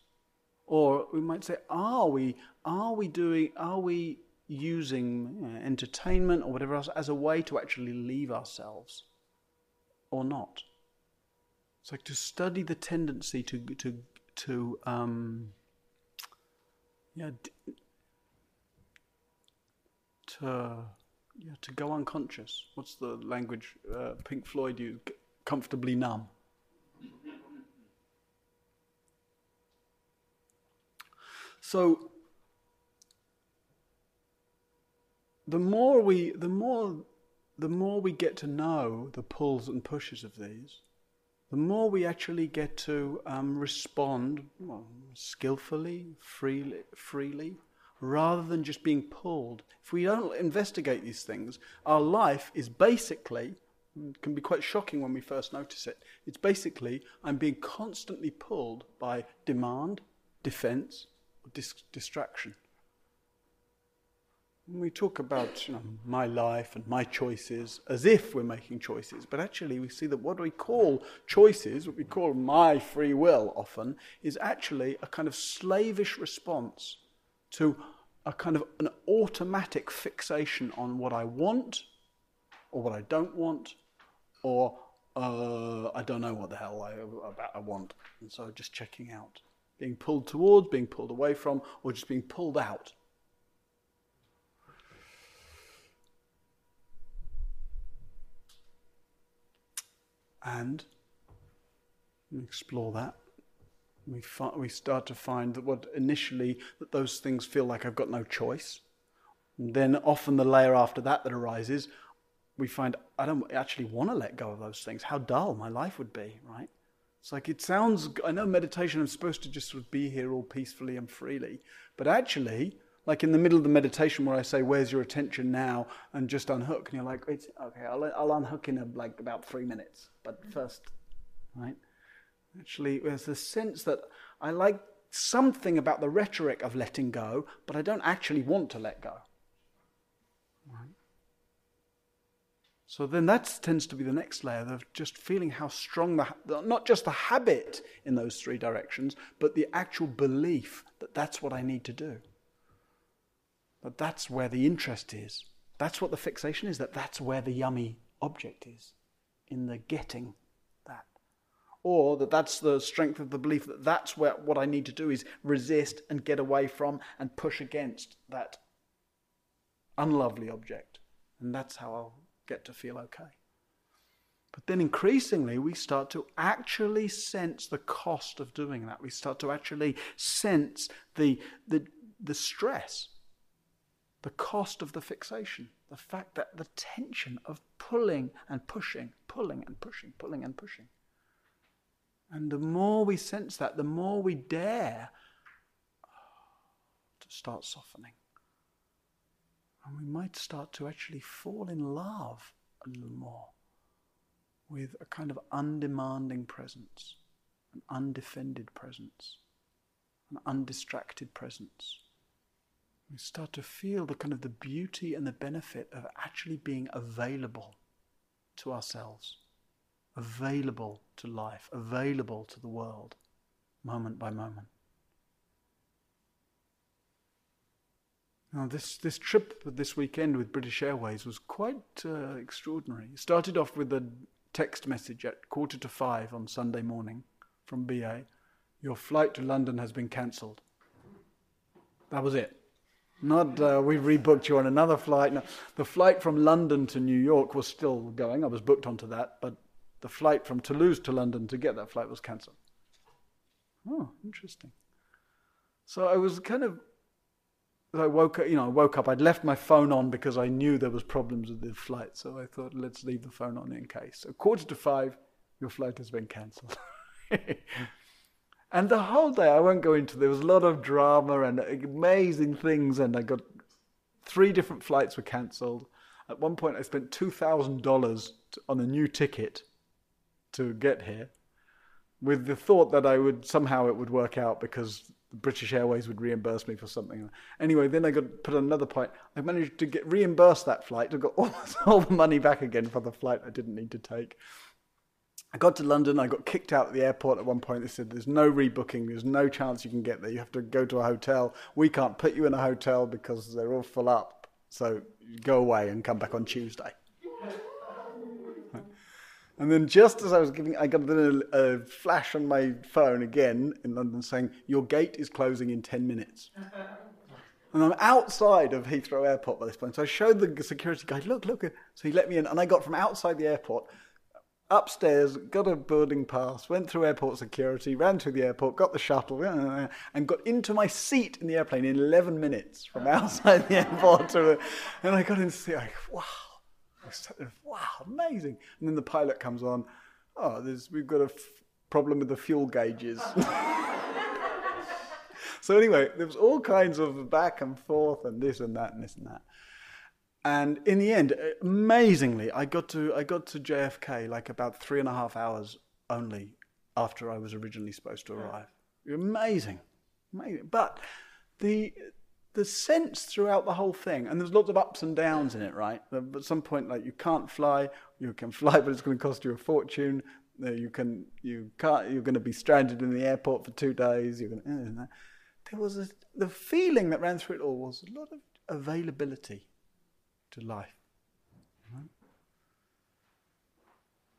Or we might say, are we, are we doing, are we using know, entertainment or whatever else as a way to actually leave ourselves or not? It's like to study the tendency to, to, to, um, yeah, to, yeah, to go unconscious. What's the language uh, Pink Floyd used? Comfortably numb. So the more we, the more, the more we get to know the pulls and pushes of these, the more we actually get to um, respond well, skillfully, freely, freely, rather than just being pulled. If we don't investigate these things, our life is basically, can be quite shocking when we first notice it, it's basically I'm being constantly pulled by demand, defense, dis- distraction. When we talk about you know, my life and my choices as if we're making choices, but actually we see that what we call choices, what we call my free will often, is actually a kind of slavish response to a kind of an automatic fixation on what I want or what I don't want or uh, I don't know what the hell I, about I want. And so just checking out. Being pulled towards, being pulled away from, or just being pulled out. And explore that we, fi- we start to find that what initially that those things feel like I've got no choice. And then often the layer after that that arises, we find I don't actually want to let go of those things. How dull my life would be, right? It's like it sounds. I know meditation. I'm supposed to just sort of be here all peacefully and freely, but actually, Like in the middle of the meditation where I say, Where's your attention now? and just unhook. And you're like, it's, Okay, I'll, I'll unhook in a, like about three minutes. But first, right? Actually, there's a sense that I like something about the rhetoric of letting go, but I don't actually want to let go. So then that tends to be the next layer of just feeling how strong the, not just the habit in those three directions, but the actual belief that that's what I need to do. That that's where the interest is. That's what the fixation is, that that's where the yummy object is, in the getting. Or that that's the strength of the belief that that's where what I need to do is resist and get away from and push against that unlovely object. And that's how I'll get to feel okay. But then increasingly, we start to actually sense the cost of doing that. We start to actually sense the, the, the stress, the cost of the fixation, the fact that the tension of pulling and pushing, pulling and pushing, pulling and pushing. And the more we sense that, the more we dare to start softening. And we might start to actually fall in love a little more with a kind of undemanding presence, an undefended presence, an undistracted presence. We start to feel the kind of the beauty and the benefit of actually being available to ourselves, available to life, available to the world, moment by moment. Now, this, this trip this weekend with British Airways was quite uh, extraordinary. It started off with a text message at quarter to five on Sunday morning from BA Your flight to London has been cancelled. That was it. Not, uh, we've rebooked you on another flight. No, the flight from London to New York was still going. I was booked onto that, but the flight from Toulouse to London to get that flight was cancelled. Oh, interesting. So I was kind of I woke up, you know, I woke up. I'd left my phone on because I knew there was problems with the flight. So I thought, let's leave the phone on in case. So quarter to five, your flight has been cancelled. *laughs* and the whole day, I won't go into. There was a lot of drama and amazing things, and I got three different flights were cancelled. At one point, I spent two thousand dollars on a new ticket to get here, with the thought that I would somehow it would work out because British Airways would reimburse me for something. Anyway, then I got put on another point. I managed to get reimbursed that flight. I got all, *laughs* all the money back again for the flight I didn't need to take. I got to London. I got kicked out at the airport at one point. They said, "There's no rebooking. There's no chance you can get there. You have to go to a hotel. We can't put you in a hotel because they're all full up. So go away and come back on Tuesday." And then just as I was giving, I got a, a, flash on my phone again in London saying, Your gate is closing in 10 minutes. *laughs* and I'm outside of Heathrow Airport by this point. So I showed the security guy, Look, look. Uh, so he let me in. And I got from outside the airport upstairs, got a boarding pass, went through airport security, ran through the airport, got the shuttle, uh, uh, and got into my seat in the airplane in 11 minutes from *laughs* outside the airport. To, and I got in the seat, like, wow *laughs* wow, amazing. And then the pilot comes on. Oh, there's we've got a f- problem with the fuel gauges. *laughs* so anyway, there was all kinds of back and forth and this and that and this and that. And in the end, amazingly, I got to I got to JFK like about three and a half hours only after I was originally supposed to arrive. Amazing, amazing. But the the sense throughout the whole thing, and there's lots of ups and downs in it, right? At some point, like you can't fly, you can *laughs* fly, but it's going to cost you a fortune. You can, you can't, you're going to be stranded in the airport for two days. You're going to, uh, there was a, the feeling that ran through it all was a lot of availability to life.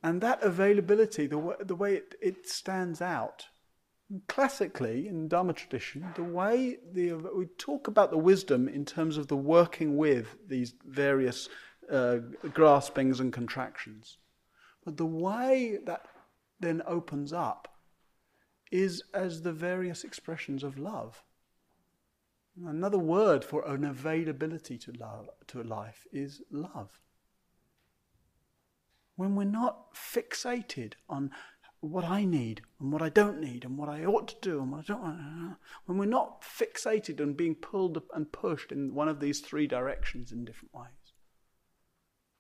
And that availability, the the way it, it stands out Classically, in Dharma tradition, the way the, we talk about the wisdom in terms of the working with these various uh, graspings and contractions. But the way that then opens up is as the various expressions of love. Another word for an availability to love to life is love. When we're not fixated on what I need and what I don't need and what I ought to do and what I don't. When we're not fixated on being pulled and pushed in one of these three directions in different ways,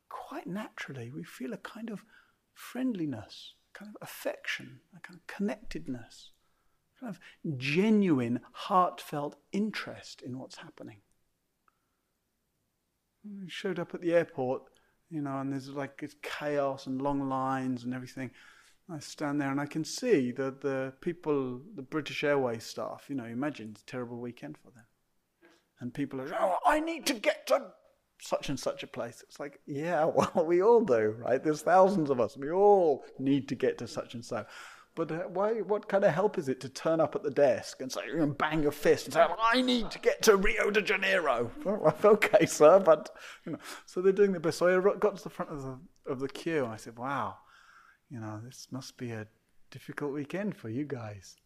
quite naturally we feel a kind of friendliness, kind of affection, a kind of connectedness, kind of genuine, heartfelt interest in what's happening. We showed up at the airport, you know, and there's like it's chaos and long lines and everything. I stand there and I can see that the people, the British Airways staff, you know, imagine it's a terrible weekend for them. And people are, oh, I need to get to such and such a place. It's like, yeah, *laughs* well, we all do, right? There's thousands of us. We all need to get to such and so. But uh, why? What kind of help is it to turn up at the desk and say, and bang your fist and say, "I need to get to Rio de Janeiro"? *laughs* Okay, sir, but you know. So they're doing their best. So I got to the front of the of the queue and I said, "Wow, you know, this must be a difficult weekend for you guys."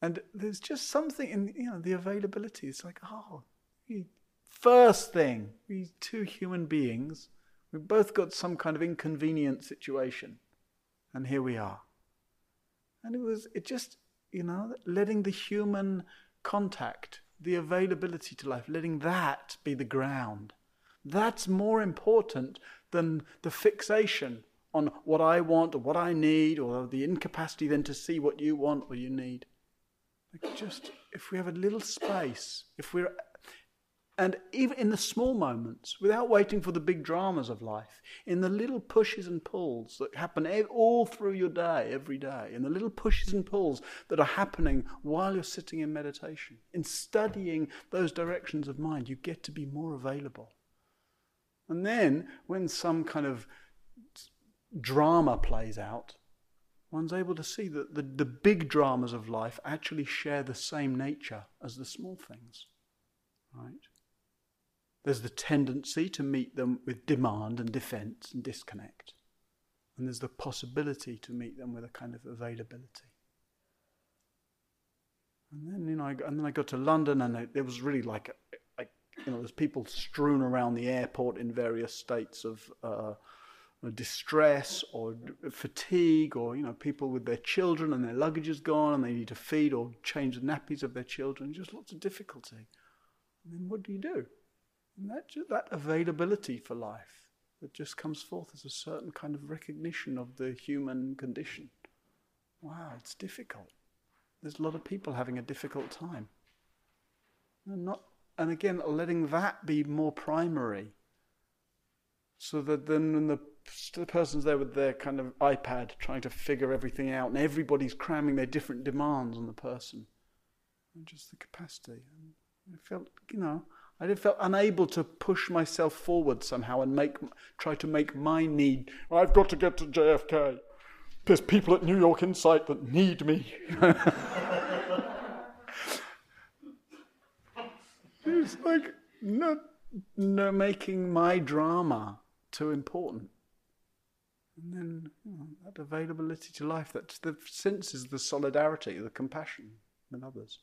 And there's just something in you know the availability. It's like, oh, first thing, we two human beings, we've both got some kind of inconvenient situation, and here we are. And it was, it just, you know, letting the human contact, the availability to life, letting that be the ground. That's more important than the fixation on what I want or what I need or the incapacity then to see what you want or you need. Like just, if we have a little space, if we're and even in the small moments, without waiting for the big dramas of life, in the little pushes and pulls that happen all through your day, every day, in the little pushes and pulls that are happening while you're sitting in meditation, in studying those directions of mind, you get to be more available. And then, when some kind of drama plays out, one's able to see that the, the big dramas of life actually share the same nature as the small things. Right? There's the tendency to meet them with demand and defense and disconnect. And there's the possibility to meet them with a kind of availability. And then, you know, I, and then I got to London, and it, it was really like, you know, there's people strewn around the airport in various states of uh, distress or fatigue, or you know, people with their children and their luggage is gone, and they need to feed or change the nappies of their children. Just lots of difficulty. And then what do you do? And that, that availability for life that just comes forth as a certain kind of recognition of the human condition. Wow, it's difficult. There's a lot of people having a difficult time. And, not, and again, letting that be more primary. So that then when the, the person's there with their kind of iPad trying to figure everything out, and everybody's cramming their different demands on the person, and just the capacity. And I felt, you know, I did felt unable to push myself forward somehow and make, try to make my need. I've got to get to JFK. There's people at New York Insight that need me. *laughs* it's like not, no making my drama too important. And then you know, that availability to life, that the senses the solidarity, the compassion with others.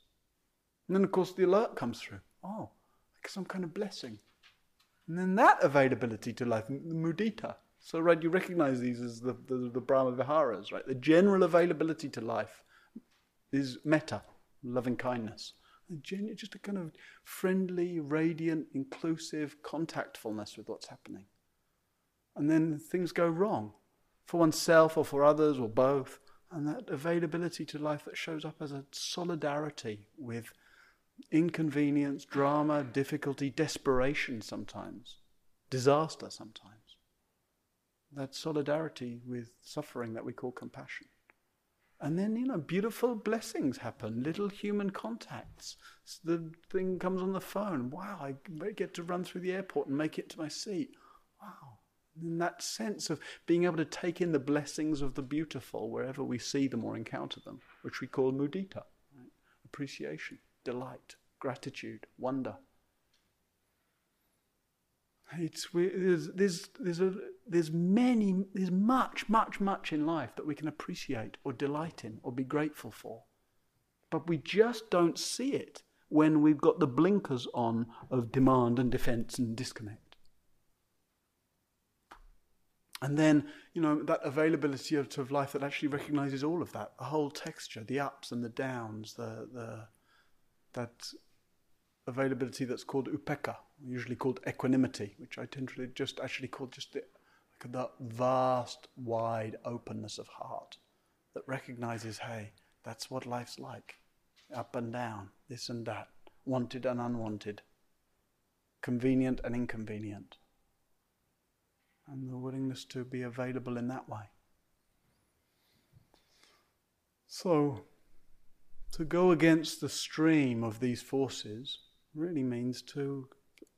And then, of course, the alert comes through. Oh, some kind of blessing. And then that availability to life, mudita. So, right, you recognize these as the, the, the Brahma Viharas, right? The general availability to life is metta, loving kindness. Just a kind of friendly, radiant, inclusive contactfulness with what's happening. And then things go wrong for oneself or for others or both. And that availability to life that shows up as a solidarity with inconvenience, drama, difficulty, desperation sometimes, disaster sometimes. That solidarity with suffering that we call compassion. And then, you know, beautiful blessings happen, little human contacts. The thing comes on the phone. Wow, I get to run through the airport and make it to my seat. Wow. And that sense of being able to take in the blessings of the beautiful wherever we see them or encounter them, which we call mudita, right? appreciation delight, gratitude, wonder. It's, there's, there's, there's, a, there's many, there's much, much, much in life that we can appreciate or delight in or be grateful for. But we just don't see it when we've got the blinkers on of demand and defense and disconnect. And then, you know, that availability of, of life that actually recognizes all of that, the whole texture, the ups and the downs, the, the that availability that's called upekkha, usually called equanimity, which I tend to just actually call just the, like the vast, wide openness of heart that recognizes, hey, that's what life's like, up and down, this and that, wanted and unwanted, convenient and inconvenient and the willingness to be available in that way. So, to go against the stream of these forces really means to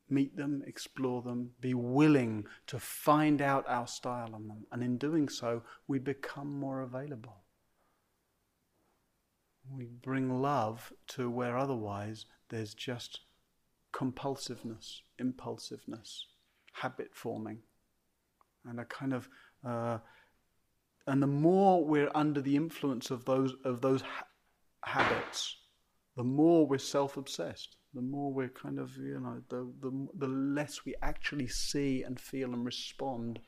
meet them, explore them, be willing to find out our style on them. And in doing so, we become more available. We bring love to where otherwise there's just compulsiveness, impulsiveness, habit forming and a kind of uh, and the more we're under the influence of those of those ha- habits, the more we're self-obsessed. The more we're kind of you know the, the the less we actually see and feel and respond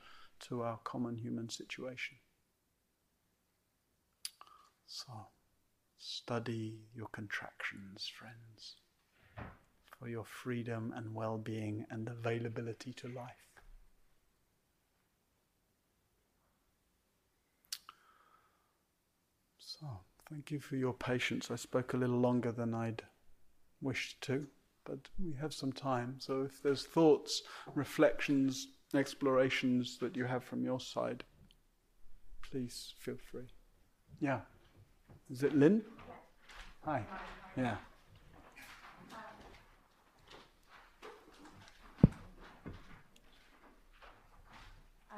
to our common human situation. So, study your contractions, friends, for your freedom and well-being and availability to life. So, thank you for your patience. I spoke a little longer than I'd wished to, but we have some time. So, if there's thoughts, reflections, explorations that you have from your side, please feel free. Yeah. Is it Lynn? Hi. Yeah.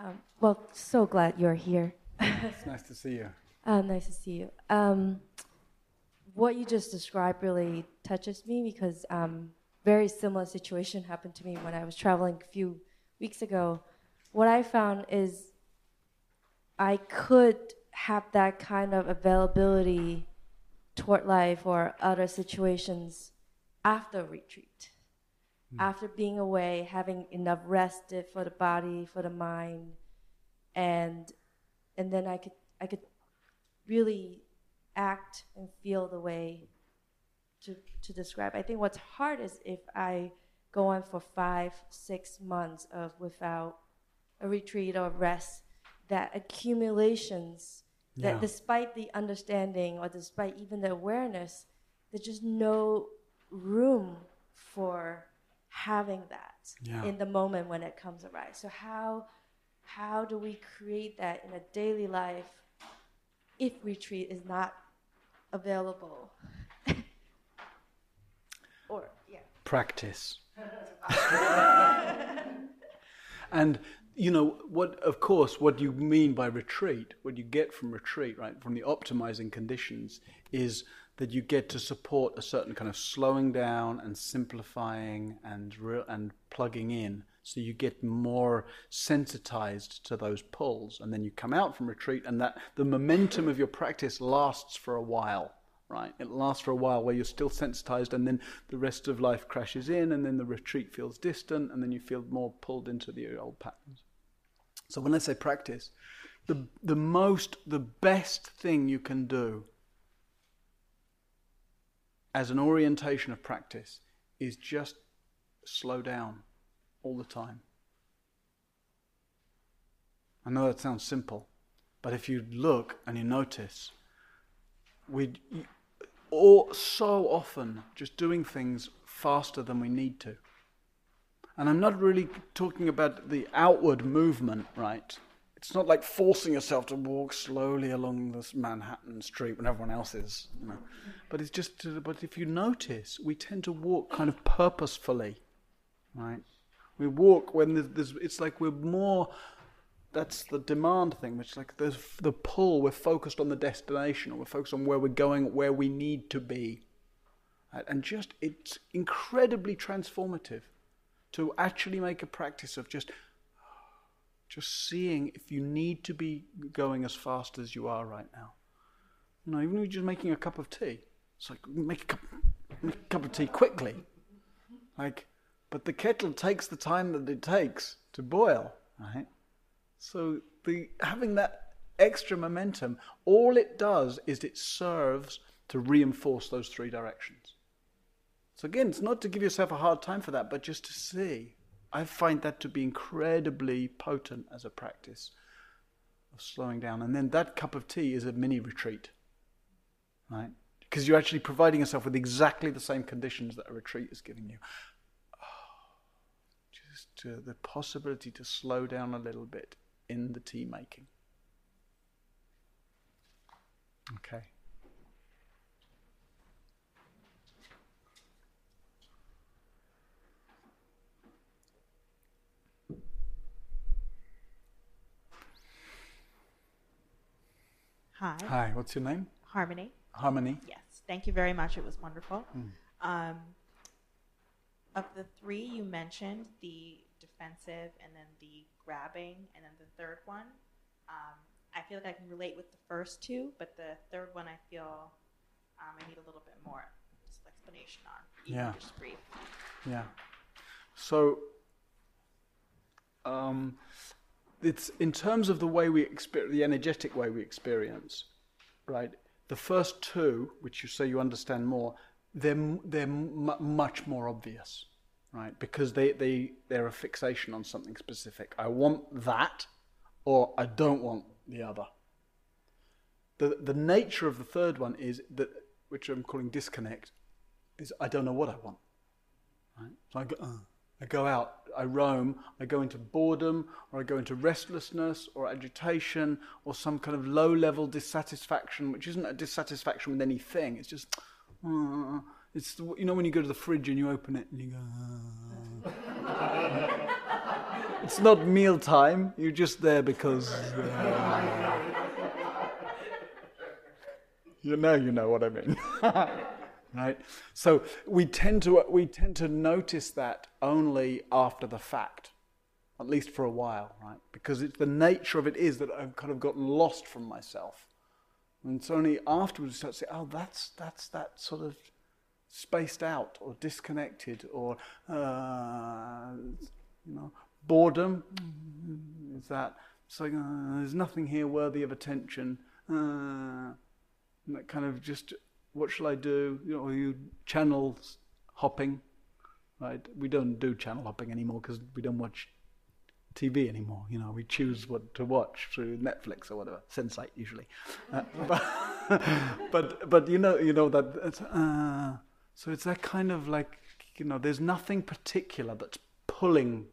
Um, well, so glad you're here. it's nice to see you. Uh, nice to see you. Um, what you just described really touches me because um, very similar situation happened to me when I was traveling a few weeks ago. What I found is I could have that kind of availability toward life or other situations after retreat, mm. after being away, having enough rested for the body, for the mind, and and then I could I could really act and feel the way to, to describe. I think what's hard is if I go on for five, six months of without a retreat or rest, that accumulations yeah. that despite the understanding or despite even the awareness, there's just no room for having that yeah. in the moment when it comes arise. So how how do we create that in a daily life if retreat is not available. *laughs* or, yeah. Practice. *laughs* and you know what of course what you mean by retreat what you get from retreat right from the optimizing conditions is that you get to support a certain kind of slowing down and simplifying and and plugging in. So you get more sensitized to those pulls and then you come out from retreat and that the momentum of your practice lasts for a while right? It lasts for a while where you're still sensitized and then the rest of life crashes in and then the retreat feels distant and then you feel more pulled into the old patterns. So when i say practice the the most the best thing you can do as an orientation of practice is just slow down all the time. I know that sounds simple, but if you look and you notice, we all so often just doing things faster than we need to. And I'm not really talking about the outward movement, right? It's not like forcing yourself to walk slowly along this Manhattan street when everyone else is, you know. But it's just, to, but if you notice, we tend to walk kind of purposefully, right? We walk when there's, there's it's like we're more. That's the demand thing, which like there's the pull. We're focused on the destination, or we're focused on where we're going, where we need to be, and just it's incredibly transformative to actually make a practice of just just seeing if you need to be going as fast as you are right now. You know, even if you're just making a cup of tea, it's like make a cup, make a cup of tea quickly. Like but the kettle takes the time that it takes to boil, right? So the having that extra momentum, all it does is it serves to reinforce those three directions. So again, it's not to give yourself a hard time for that, but just to see. I find that to be incredibly potent as a practice of slowing down. And then that cup of tea is a mini retreat, right? Because you're actually providing yourself with exactly the same conditions that a retreat is giving you. *sighs* Just uh, the possibility to slow down a little bit in the tea making. Okay. Hi. Hi, what's your name? Harmony. Harmony. Yes. Thank you very much. It was wonderful. Um, of the three you mentioned, the defensive and then the grabbing and then the third one, um, I feel like I can relate with the first two, but the third one I feel um, I need a little bit more explanation on. Even Yeah. Just brief. Yeah. So, um, it's in terms of the way we experience, the energetic way we experience, right? The first two, which you say you understand more, they're they're m- much more obvious, right? Because they they they're a fixation on something specific. I want that, or I don't want the other. The the nature of the third one is that, which I'm calling disconnect, is I don't know what I want. Right? So I go, uh, I go out, I roam, I go into boredom, or I go into restlessness, or agitation, or some kind of low level dissatisfaction, which isn't a dissatisfaction with anything. It's just, uh, it's you know when you go to the fridge and you open it and you go. uh. it's not mealtime. You're just there because. uh, you know, you know what I mean. *laughs* right? So we tend to we tend to notice that only after the fact, at least for a while, right? Because it's the nature of it is that I've kind of gotten lost from myself, and it's only afterwards you start to say, oh, that's that's that sort of spaced out or disconnected or uh, you know boredom is that it's like uh, there's nothing here worthy of attention. Uh, and that kind of just what shall I do? You know, you channel hopping, right? We don't do channel hopping anymore because we don't watch TV anymore. You know, we choose what to watch through Netflix or whatever, Sensei usually. Uh, *laughs* but, but but you know you know that it's, uh, so it's that kind of like you know there's nothing particular that's pulling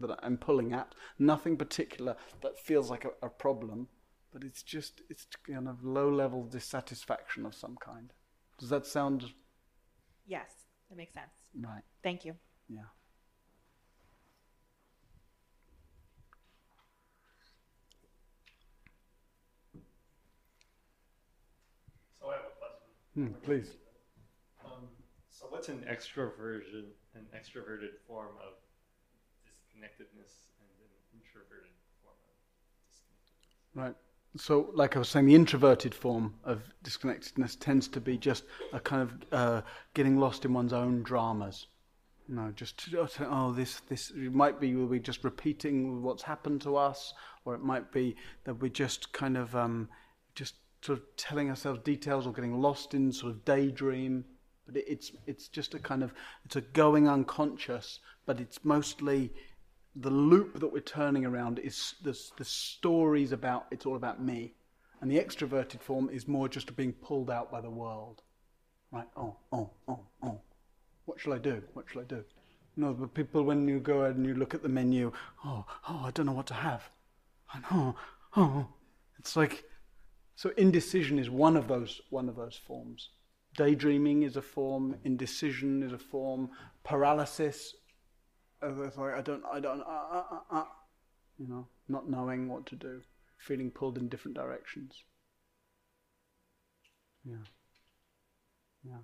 that I'm pulling at, nothing particular that feels like a, a problem but it's just it's kind of low level dissatisfaction of some kind. Does that sound Yes, that makes sense. right? Thank you. Yeah. So I have a question. Hmm, please. Um, so what's an extroversion, an extroverted form of disconnectedness and an introverted form of disconnectedness? Right. So, like I was saying, the introverted form of disconnectedness tends to be just a kind of uh, getting lost in one's own dramas. You know, just oh, this this it might be we're just repeating what's happened to us, or it might be that we're just kind of um, just sort of telling ourselves details or getting lost in sort of daydream. But it, it's it's just a kind of it's a going unconscious, but it's mostly the loop that we're turning around is the, the stories about it's all about me. And the extroverted form is more just being pulled out by the world. Right? Oh oh oh oh. What shall i do? What shall i do? No but people when you go out and you look at the menu oh oh i don't know what to have. And oh oh. It's like so indecision is one of those one of those forms. Daydreaming is a form. Indecision is a form. Paralysis it's like I don't, I don't, uh, uh, uh, uh, you know, not knowing what to do, feeling pulled in different directions. Yeah, yeah.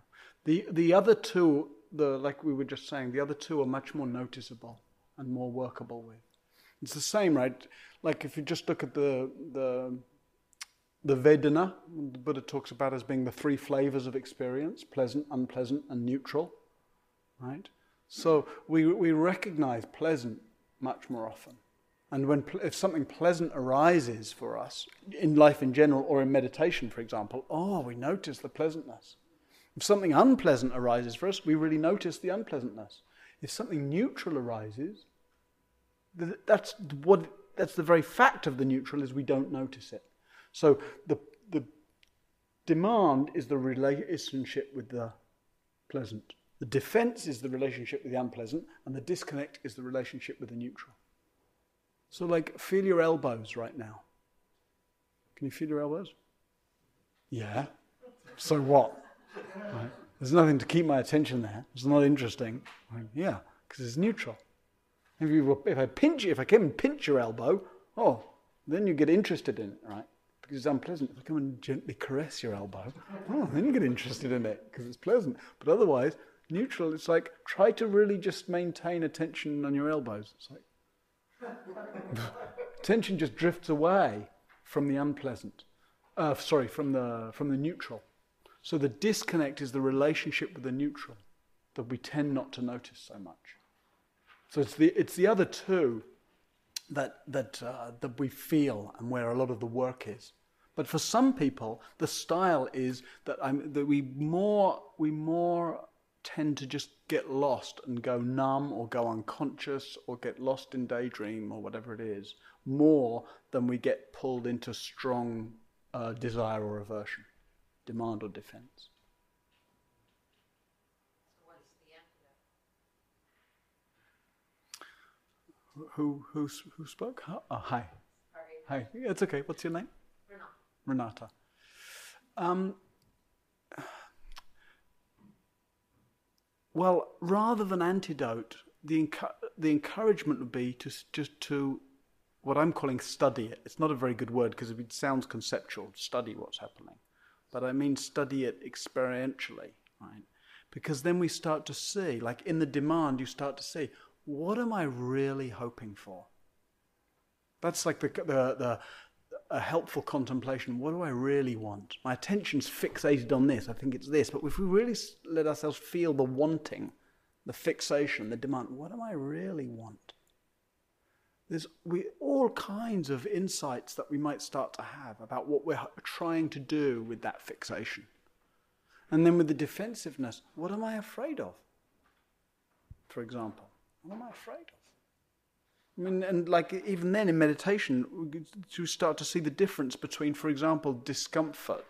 The the other two, the like we were just saying, the other two are much more noticeable and more workable with. It's the same, right? Like if you just look at the the the Vedana, the Buddha talks about as being the three flavors of experience: pleasant, unpleasant, and neutral. Right? So we, we recognize pleasant much more often. And when if something pleasant arises for us in life in general or in meditation, for example, oh, we notice the pleasantness. If something unpleasant arises for us, we really notice the unpleasantness. If something neutral arises, that's what that's the very fact of the neutral is we don't notice it. So the the demand is the relationship with the pleasant. The defense is the relationship with the unpleasant, and the disconnect is the relationship with the neutral. So, like, feel your elbows right now. Can you feel your elbows? Yeah. So what? Right. There's nothing to keep my attention there. It's not interesting. Like, yeah, because it's neutral. If, you, if I pinch if I come and pinch your elbow, oh, then you get interested in it, right? Because it's unpleasant. If I come and gently caress your elbow, oh, then you get interested in it because it's pleasant. But otherwise, neutral, it's like try to really just maintain attention on your elbows. It's like *laughs* attention just drifts away from the unpleasant. Uh, sorry, from the from the neutral. So the disconnect is the relationship with the neutral that we tend not to notice so much. So it's the, it's the other two that, that, uh, that we feel and where a lot of the work is. But for some people, the style is that, that we, more, we more tend to just get lost and go numb or go unconscious or get lost in daydream or whatever it is, more than we get pulled into strong uh, desire or aversion demand or defense. Who, who, who spoke? Oh, hi. Sorry. Hi. It's okay. What's your name? Renata. Renata. Um, well, rather than antidote, the, encu- the encouragement would be to just to what I'm calling study it. It's not a very good word because it sounds conceptual. Study what's happening but I mean study it experientially, right? Because then we start to see, like in the demand, you start to see, what am I really hoping for? That's like the, the, the a helpful contemplation. What do I really want? My attention's fixated on this. I think it's this. But if we really let ourselves feel the wanting, the fixation, the demand, what do I really want? There's we, all kinds of insights that we might start to have about what we're trying to do with that fixation. And then with the defensiveness, what am I afraid of? For example, what am I afraid of? I mean, and like even then in meditation, you start to see the difference between, for example, discomfort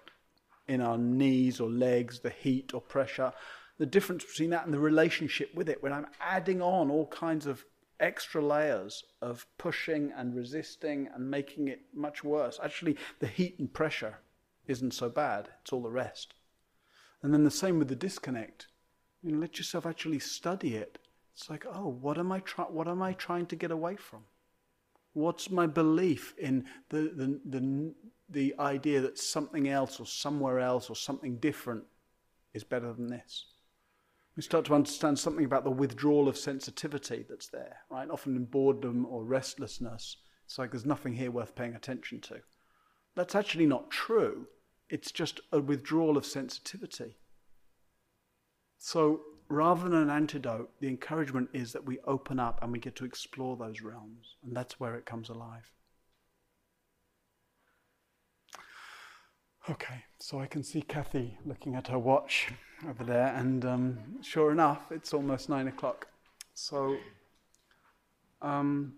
in our knees or legs, the heat or pressure, the difference between that and the relationship with it when I'm adding on all kinds of extra layers of pushing and resisting and making it much worse. Actually, the heat and pressure isn't so bad, it's all the rest. And then the same with the disconnect. You know, let yourself actually study it. It's like, oh, what am I try- what am I trying to get away from? What's my belief in the, the, the, the idea that something else or somewhere else or something different is better than this? we start to understand something about the withdrawal of sensitivity that's there, right? Often in boredom or restlessness, it's like there's nothing here worth paying attention to. That's actually not true. It's just a withdrawal of sensitivity. So rather than an antidote, the encouragement is that we open up and we get to explore those realms, and that's where it comes alive. Okay, so I can see Kathy looking at her watch over there, and um, sure enough, it's almost nine o'clock. So, um,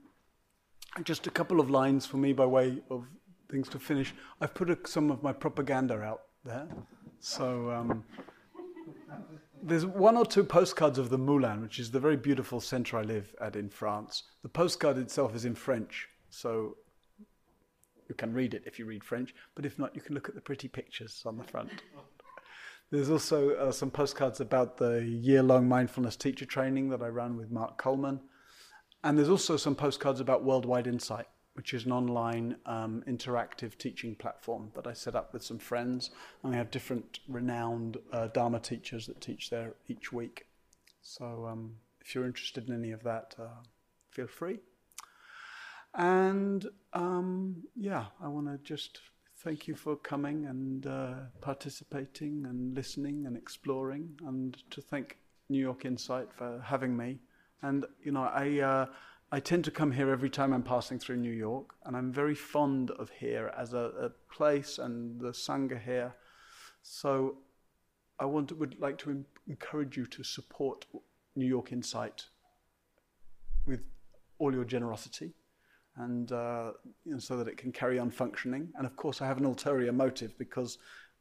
just a couple of lines for me by way of things to finish. I've put a, some of my propaganda out there. So, um, there's one or two postcards of the Moulin, which is the very beautiful centre I live at in France. The postcard itself is in French, so you can read it if you read French, but if not, you can look at the pretty pictures on the front. *laughs* There's also uh, some postcards about the year long mindfulness teacher training that I ran with Mark Coleman. And there's also some postcards about Worldwide Insight, which is an online um, interactive teaching platform that I set up with some friends. And we have different renowned uh, Dharma teachers that teach there each week. So um, if you're interested in any of that, uh, feel free. And um, yeah, I want to just thank you for coming and uh, participating and listening and exploring, and to thank New York Insight for having me. And you know, I uh, I tend to come here every time I'm passing through New York, and I'm very fond of here as a, a place and the Sangha here. So I want would like to encourage you to support New York Insight with all your generosity and uh, you know, so that it can carry on functioning. And of course, I have an ulterior motive because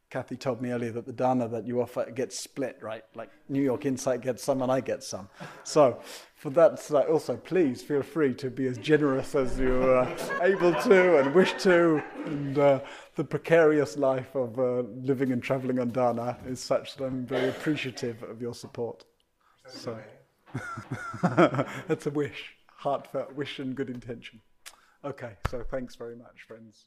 Kathy told me earlier that the dana that you offer gets split, right? Like New York Insight gets some and I get some. So for that, also please feel free to be as generous as you're uh, able to and wish to. And uh, the precarious life of uh, living and traveling on dana is such that I'm very appreciative of your support. So *laughs* that's a wish, heartfelt wish and good intention. Okay, so thanks very much, friends.